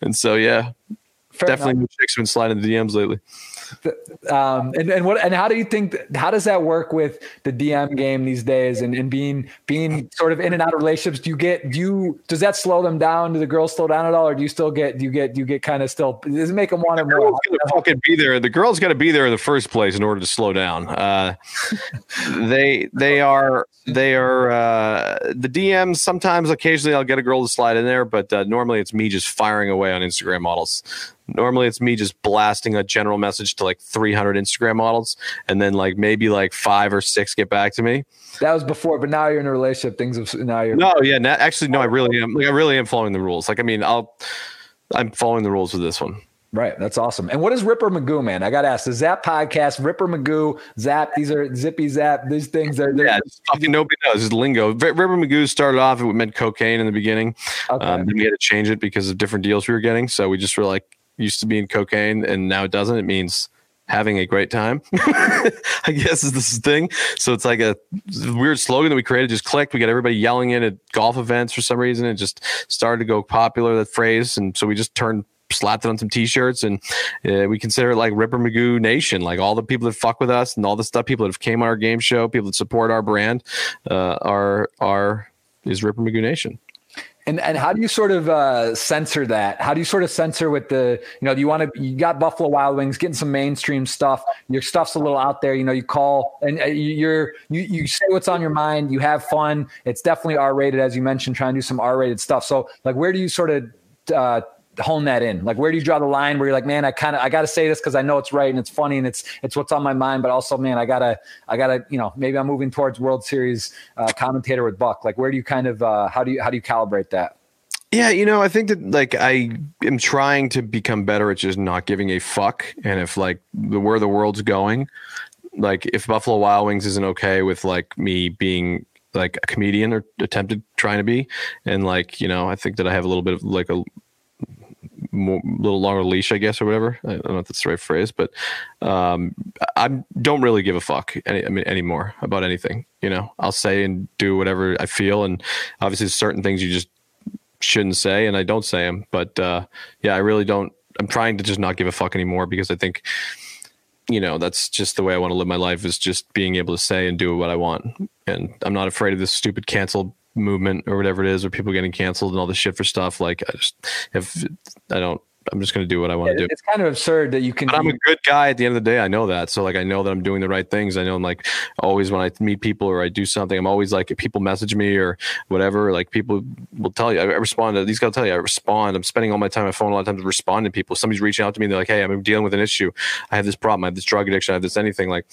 And so, yeah, Fair definitely enough. chicks been sliding the DMs lately. Um, and, and what and how do you think how does that work with the DM game these days and, and being being sort of in and out of relationships? Do you get do you does that slow them down? Do the girls slow down at all, or do you still get do you get do you get kind of still does it make them want to more? Fucking be there. The girl's got to be there in the first place in order to slow down. Uh, they they are they are uh, the DMs. Sometimes occasionally I'll get a girl to slide in there, but uh, normally it's me just firing away on Instagram models. Normally it's me just blasting a general message to like 300 Instagram models, and then like maybe like five or six get back to me. That was before, but now you're in a relationship. Things have now you're no, yeah, now, actually no, I really am. Like I really am following the rules. Like I mean, I'll I'm following the rules with this one. Right. That's awesome. And what is Ripper Magoo, man? I got to ask the Zap podcast, Ripper Magoo, Zap. These are Zippy Zap. These things are. Yeah, fucking nobody knows. It's lingo. Ripper Magoo started off, it meant cocaine in the beginning. Okay. Um, then we had to change it because of different deals we were getting. So we just were like, used to being cocaine and now it doesn't. It means having a great time, I guess is this thing. So it's like a weird slogan that we created, just clicked. We got everybody yelling it at golf events for some reason. It just started to go popular, that phrase. And so we just turned slapped it on some t-shirts and uh, we consider it like Ripper Magoo Nation, like all the people that fuck with us and all the stuff, people that have came on our game show, people that support our brand, uh, are, are, is Ripper Magoo Nation. And and how do you sort of uh, censor that? How do you sort of censor with the you know do you want to you got Buffalo Wild Wings getting some mainstream stuff. Your stuff's a little out there. You know you call and uh, you're you you say what's on your mind. You have fun. It's definitely R rated as you mentioned. Trying to do some R rated stuff. So like where do you sort of uh, hone that in? Like, where do you draw the line where you're like, man, I kind of, I got to say this because I know it's right and it's funny and it's, it's what's on my mind, but also, man, I gotta, I gotta, you know, maybe I'm moving towards World Series uh, commentator with Buck. Like, where do you kind of, uh, how do you, how do you calibrate that? Yeah, you know, I think that like I am trying to become better at just not giving a fuck, and if like the where the world's going, like if Buffalo Wild Wings isn't okay with like me being like a comedian or attempted trying to be, and like you know, I think that I have a little bit of like a more, little longer leash, I guess, or whatever. I don't know if that's the right phrase, but um, I don't really give a fuck any, I mean, anymore about anything. You know, I'll say and do whatever I feel, and obviously, certain things you just shouldn't say, and I don't say them. But uh, yeah, I really don't. I'm trying to just not give a fuck anymore because I think you know, that's just the way I want to live my life is just being able to say and do what I want. And I'm not afraid of this stupid cancel movement or whatever it is, or people getting canceled and all this shit for stuff. Like I just, if I don't, I'm just going to do what I want to do. It's kind of absurd that you can. But I'm a good guy at the end of the day. I know that. So like I know that I'm doing the right things. I know I'm like always when I meet people or I do something, I'm always like if people message me or whatever, like people will tell you. I respond to these guys tell you I respond. I'm spending all my time on my phone a lot of times responding to people. Somebody's reaching out to me, they're like, Hey, I'm dealing with an issue. I have this problem, I have this drug addiction, I have this anything like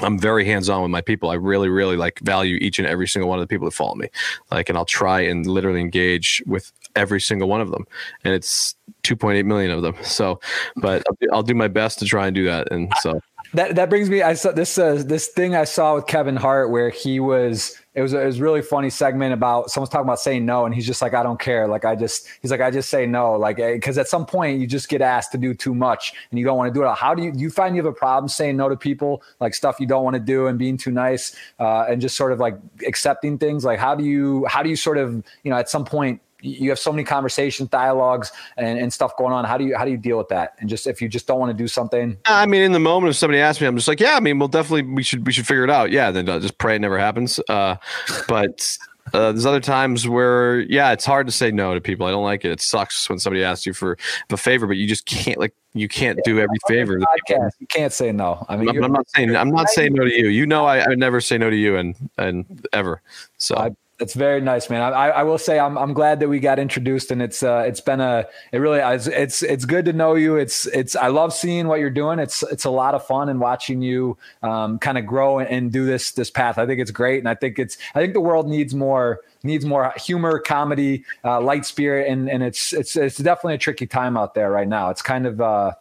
I'm very hands on with my people. I really, really like value each and every single one of the people that follow me. Like, and I'll try and literally engage with every single one of them. And it's 2.8 million of them. So, but I'll, do- I'll do my best to try and do that. And so, That that brings me. I saw this uh, this thing I saw with Kevin Hart where he was. It was it was a really funny segment about someone's talking about saying no, and he's just like, I don't care. Like I just he's like, I just say no. Like because at some point you just get asked to do too much, and you don't want to do it. How do you do you find you have a problem saying no to people like stuff you don't want to do and being too nice uh, and just sort of like accepting things? Like how do you how do you sort of you know at some point you have so many conversations, dialogues, and, and stuff going on. How do you how do you deal with that? And just if you just don't want to do something, I mean, in the moment, if somebody asks me, I'm just like, yeah, I mean, we'll definitely we should, we should figure it out. Yeah. Then uh, just pray it never happens. Uh, but, uh, there's other times where, yeah, it's hard to say no to people. I don't like it. It sucks when somebody asks you for a favor, but you just can't like, you can't do every favor. podcast, you can't say no. I mean, I'm, I'm not saying I'm not saying no to you. You know, I, I would never say no to you, and and ever. So I, it's very nice, man. I, I will say I'm, I'm glad that we got introduced, and it's uh, it's been a it really it's, it's it's good to know you. It's it's I love seeing what you're doing. It's it's a lot of fun and watching you um, kind of grow and, and do this this path. I think it's great, and I think it's I think the world needs more needs more humor, comedy, uh, light spirit, and and it's it's it's definitely a tricky time out there right now. It's kind of uh,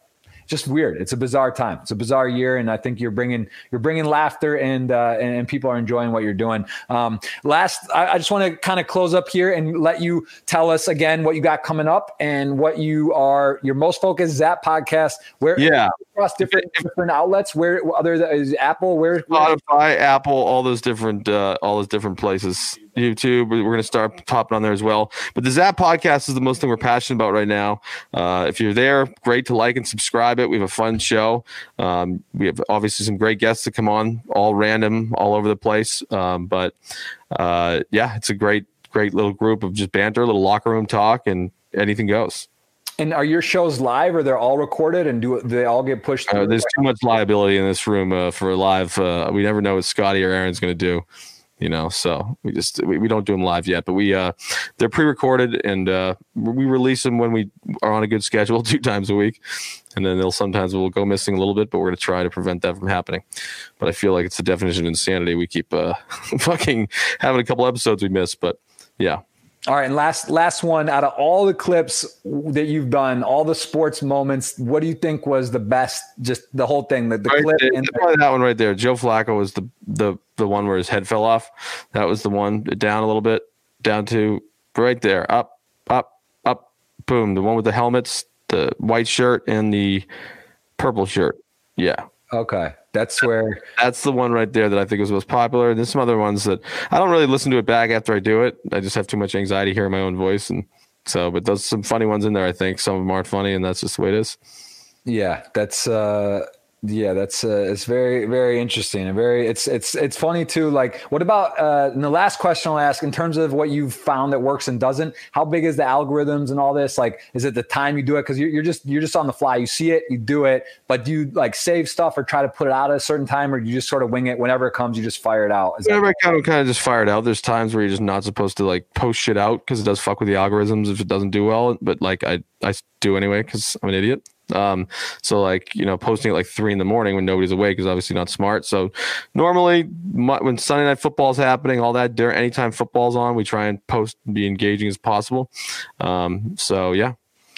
just weird. It's a bizarre time. It's a bizarre year, and I think you're bringing you're bringing laughter, and uh, and, and people are enjoying what you're doing. Um, last, I, I just want to kind of close up here and let you tell us again what you got coming up and what you are your most focused Zap podcast. Where yeah, across different different outlets. Where other than is Apple? Where, where Spotify, Apple, all those different uh, all those different places. YouTube, we're going to start popping on there as well. But the Zap podcast is the most thing we're passionate about right now. Uh, if you're there, great to like and subscribe it. We have a fun show. Um, we have obviously some great guests to come on, all random, all over the place. Um, but uh, yeah, it's a great, great little group of just banter, little locker room talk, and anything goes. and are your shows live or they're all recorded and do, do they all get pushed? Uh, there's too much liability in this room uh, for live. Uh, we never know what Scotty or Aaron's going to do, you know. So we just we, we don't do them live yet, but we uh, they're pre-recorded and uh, we release them when we are on a good schedule, two times a week, and then they'll sometimes we'll go missing a little bit, but we're going to try to prevent that from happening. But I feel like it's the definition of insanity. We keep uh, fucking having a couple episodes we miss, but yeah. All right, and last last one out of all the clips that you've done, all the sports moments, what do you think was the best? Just the whole thing, the, the Right clip. And probably that one right there. Joe Flacco was the the the one where his head fell off. That was the one down a little bit, down to right there, up, up, up, boom. The one with the helmets, the white shirt, and the purple shirt. Yeah, okay, that's where. that's the one right there that I think was most popular. And There's some other ones that I don't really listen to it back after I do it. I just have too much anxiety hearing my own voice, and so. But there's some funny ones in there. I think some of them aren't funny, and that's just the way it is. Yeah, that's uh yeah, that's uh it's very very interesting and very it's it's it's funny too. Like, what about uh and the last question I'll ask in terms of what you've found that works and doesn't? How big is the algorithms and all this? Like, is it the time you do it? Because you're, you're just you're just on the fly. You see it, you do it, but do you like save stuff or try to put it out at a certain time, or you just sort of wing it whenever it comes? You just fire it out. Is that- Whenever I kind of kind of just fired out. There's times where you're just not supposed to like post shit out because it does fuck with the algorithms if it doesn't do well. But like I I do anyway because I'm an idiot. Um, so like you know, posting at like three in the morning when nobody's awake is obviously not smart. So normally mu- when Sunday night football is happening, all that during anytime football's on, we try and post and be engaging as possible. Um, so yeah.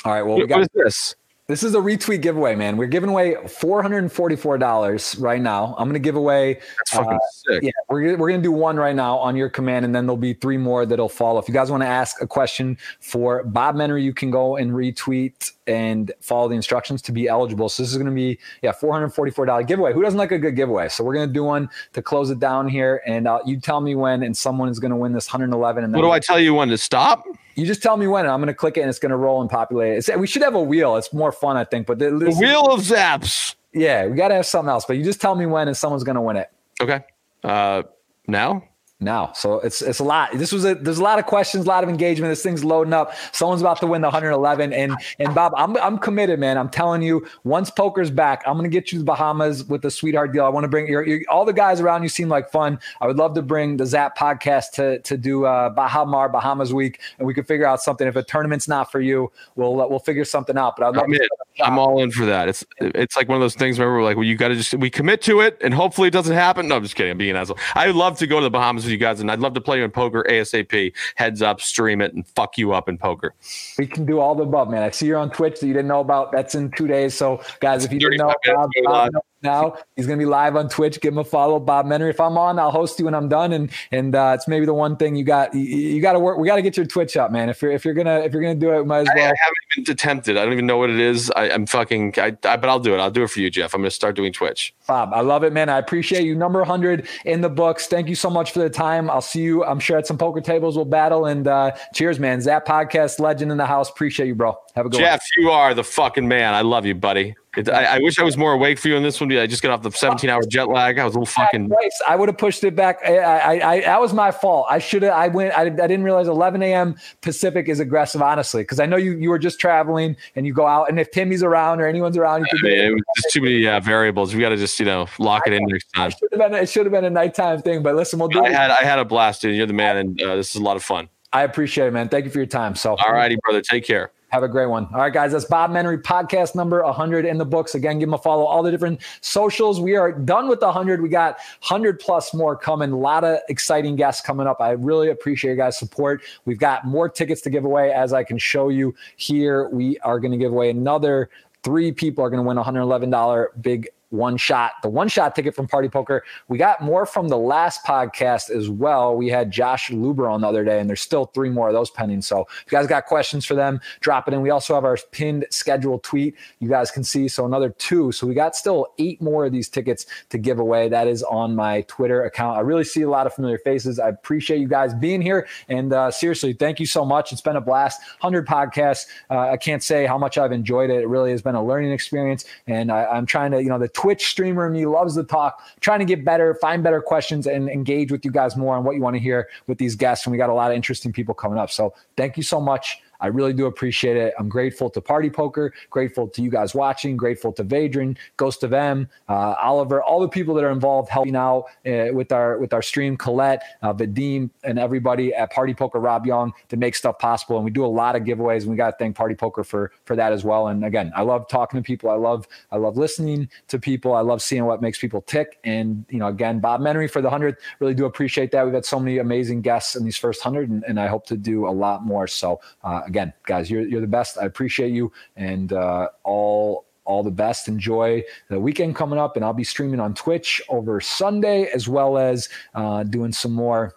all right. Well, we got is this? This is a retweet giveaway, man. We're giving away $444 right now. I'm going to give away That's fucking Uh, sick. Yeah, we're gonna, we're gonna do one right now on your command, and then there'll be three more that'll follow. If you guys want to ask a question for Bob Menery, you can go and retweet and follow the instructions to be eligible. So this is gonna be yeah, four hundred forty four dollar giveaway. Who doesn't like a good giveaway? So we're gonna do one to close it down here, and uh, you tell me when, and someone is gonna win this hundred eleven. And then What do I tell you when to stop? You just tell me when, and I'm gonna click it, and it's gonna roll and populate. It's, we should have a wheel. It's more fun, I think. But the, The wheel of zaps. Yeah, we got to have something else. But you just tell me when, and someone's going to win it. Okay. Uh, now now. So it's it's a lot. This was a there's a lot of questions, a lot of engagement. This thing's loading up. Someone's about to win the 111. And and Bob, I'm I'm committed, man. I'm telling you, once poker's back, I'm gonna get you to the Bahamas with the sweetheart deal. I want to bring your, your, all the guys around you seem like fun. I would love to bring the Zap podcast to to do uh Baha Mar Bahamas week, and we could figure out something. If a tournament's not for you, we'll we'll figure something out. But I'm, I'm all in for that. It's it's like one of those things. Remember, like well, you got to just we commit to it, and hopefully it doesn't happen. No, I'm just kidding. I'm being an asshole. I'd love to go to the Bahamas with you guys, and I'd love to play you in poker ASAP. Heads up, stream it, and fuck you up in poker. We can do all the above, man. I see you're on Twitch that you didn't know about. That's in two days. So, guys, if you didn't know, Bob, uh, now. He's going to be live on Twitch. Give him a follow, Bob Menery. If I'm on, I'll host you when I'm done. And and uh, it's maybe the one thing you got. You, you got to work. We got to get your Twitch up, man. If you're if you're gonna if you're gonna do it, might as well. I, I haven't even attempted. I don't even know what it is. I, am fucking. I, I, but I'll do it. I'll do it for you, Jeff. I'm going to start doing Twitch. Bob, I love it, man. I appreciate you. Number 100 in the books. Thank you so much for the time. I'll see you. I'm sure at some poker tables we'll battle. And uh, cheers, man. Zap podcast legend in the house. Appreciate you, bro. Have a good Jeff, one. you are the fucking man. I love you, buddy. It, I, I, wish I was more awake for you in this one. I just got off the 17 hour jet lag. I was a little fucking. I would have pushed it back. I, I, I that was my fault. I should have. I went. I, I didn't realize 11 a.m. Pacific is aggressive, honestly, because I know you you were just traveling and you go out, and if Timmy's around or anyone's around, you could. it was just too many uh, variables. We got to just you know lock it in next time. It should have been. It should have been a nighttime thing, but listen, we'll do. I it. had I had a blast, dude. You're the man, and uh, this is a lot of fun. I appreciate it, man. Thank you for your time. So, all righty, brother. Take care. Have a great one. All right, guys, that's Bob Menery podcast number 100 in the books. Again, give him a follow. All the different socials. We are done with the 100. We got 100 plus more coming. A lot of exciting guests coming up. I really appreciate your guys' support. We've got more tickets to give away, as I can show you here. We are going to give away another three people are going to win $111 big one shot, the one shot ticket from Party Poker. We got more from the last podcast as well. We had Josh Luber on the other day, and there's still three more of those pending. So if you guys got questions for them, drop it in. We also have our pinned schedule tweet you guys can see. So another two. So we got still eight more of these tickets to give away. That is on my Twitter account. I really see a lot of familiar faces. I appreciate you guys being here. And uh, seriously, thank you so much. It's been a blast. 100 podcasts. Uh, I can't say how much I've enjoyed it. It really has been a learning experience. And I, I'm trying to, you know, the Twitch streamer and he loves to talk, trying to get better, find better questions, and engage with you guys more on what you want to hear with these guests. And we got a lot of interesting people coming up. So thank you so much. I really do appreciate it. I'm grateful to Party Poker, grateful to you guys watching, grateful to Vadran, Ghost of M, uh, Oliver, all the people that are involved helping out uh, with our with our stream, Colette, uh, Vadim, and everybody at Party Poker, Rob Yong, to make stuff possible. And we do a lot of giveaways, and we got to thank Party Poker for for that as well. And again, I love talking to people. I love I love listening to people. I love seeing what makes people tick. And you know, again, Bob Menery for the hundredth, really do appreciate that. We've had so many amazing guests in these first hundred, and, and I hope to do a lot more. So uh, again, guys, you're you're the best. I appreciate you, and uh, all all the best. Enjoy the weekend coming up, and I'll be streaming on Twitch over Sunday as well as uh, doing some more.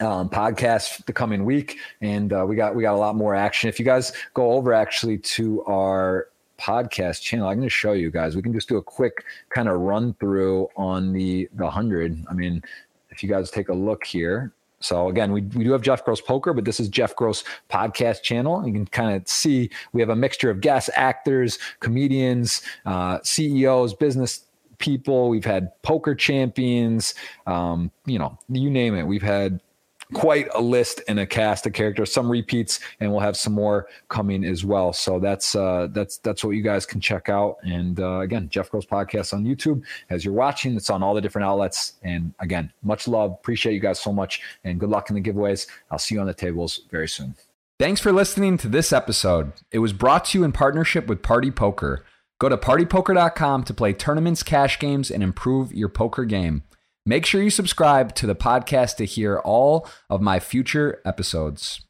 Um, podcasts the coming week, and uh, we got we got a lot more action. If you guys go over actually to our podcast channel, I'm going to show you guys. We can just do a quick kind of run through on the the hundred. I mean, if you guys take a look here, so again, we, we do have Jeff Gross Poker, but this is Jeff Gross podcast channel. You can kind of see we have a mixture of guests, actors, comedians, uh, CEOs, business people. We've had poker champions, um, you know, you name it. We've had quite a list and a cast of characters, some repeats, and we'll have some more coming as well. So that's uh, that's that's what you guys can check out. And uh, again, Jeff Gross podcast on YouTube. As you're watching, it's on all the different outlets. And again, much love. Appreciate you guys so much, and good luck in the giveaways. I'll see you on the tables very soon. Thanks for listening to this episode. It was brought to you in partnership with Party Poker. Go to partypoker.com to play tournaments, cash games, and improve your poker game. Make sure you subscribe to the podcast to hear all of my future episodes.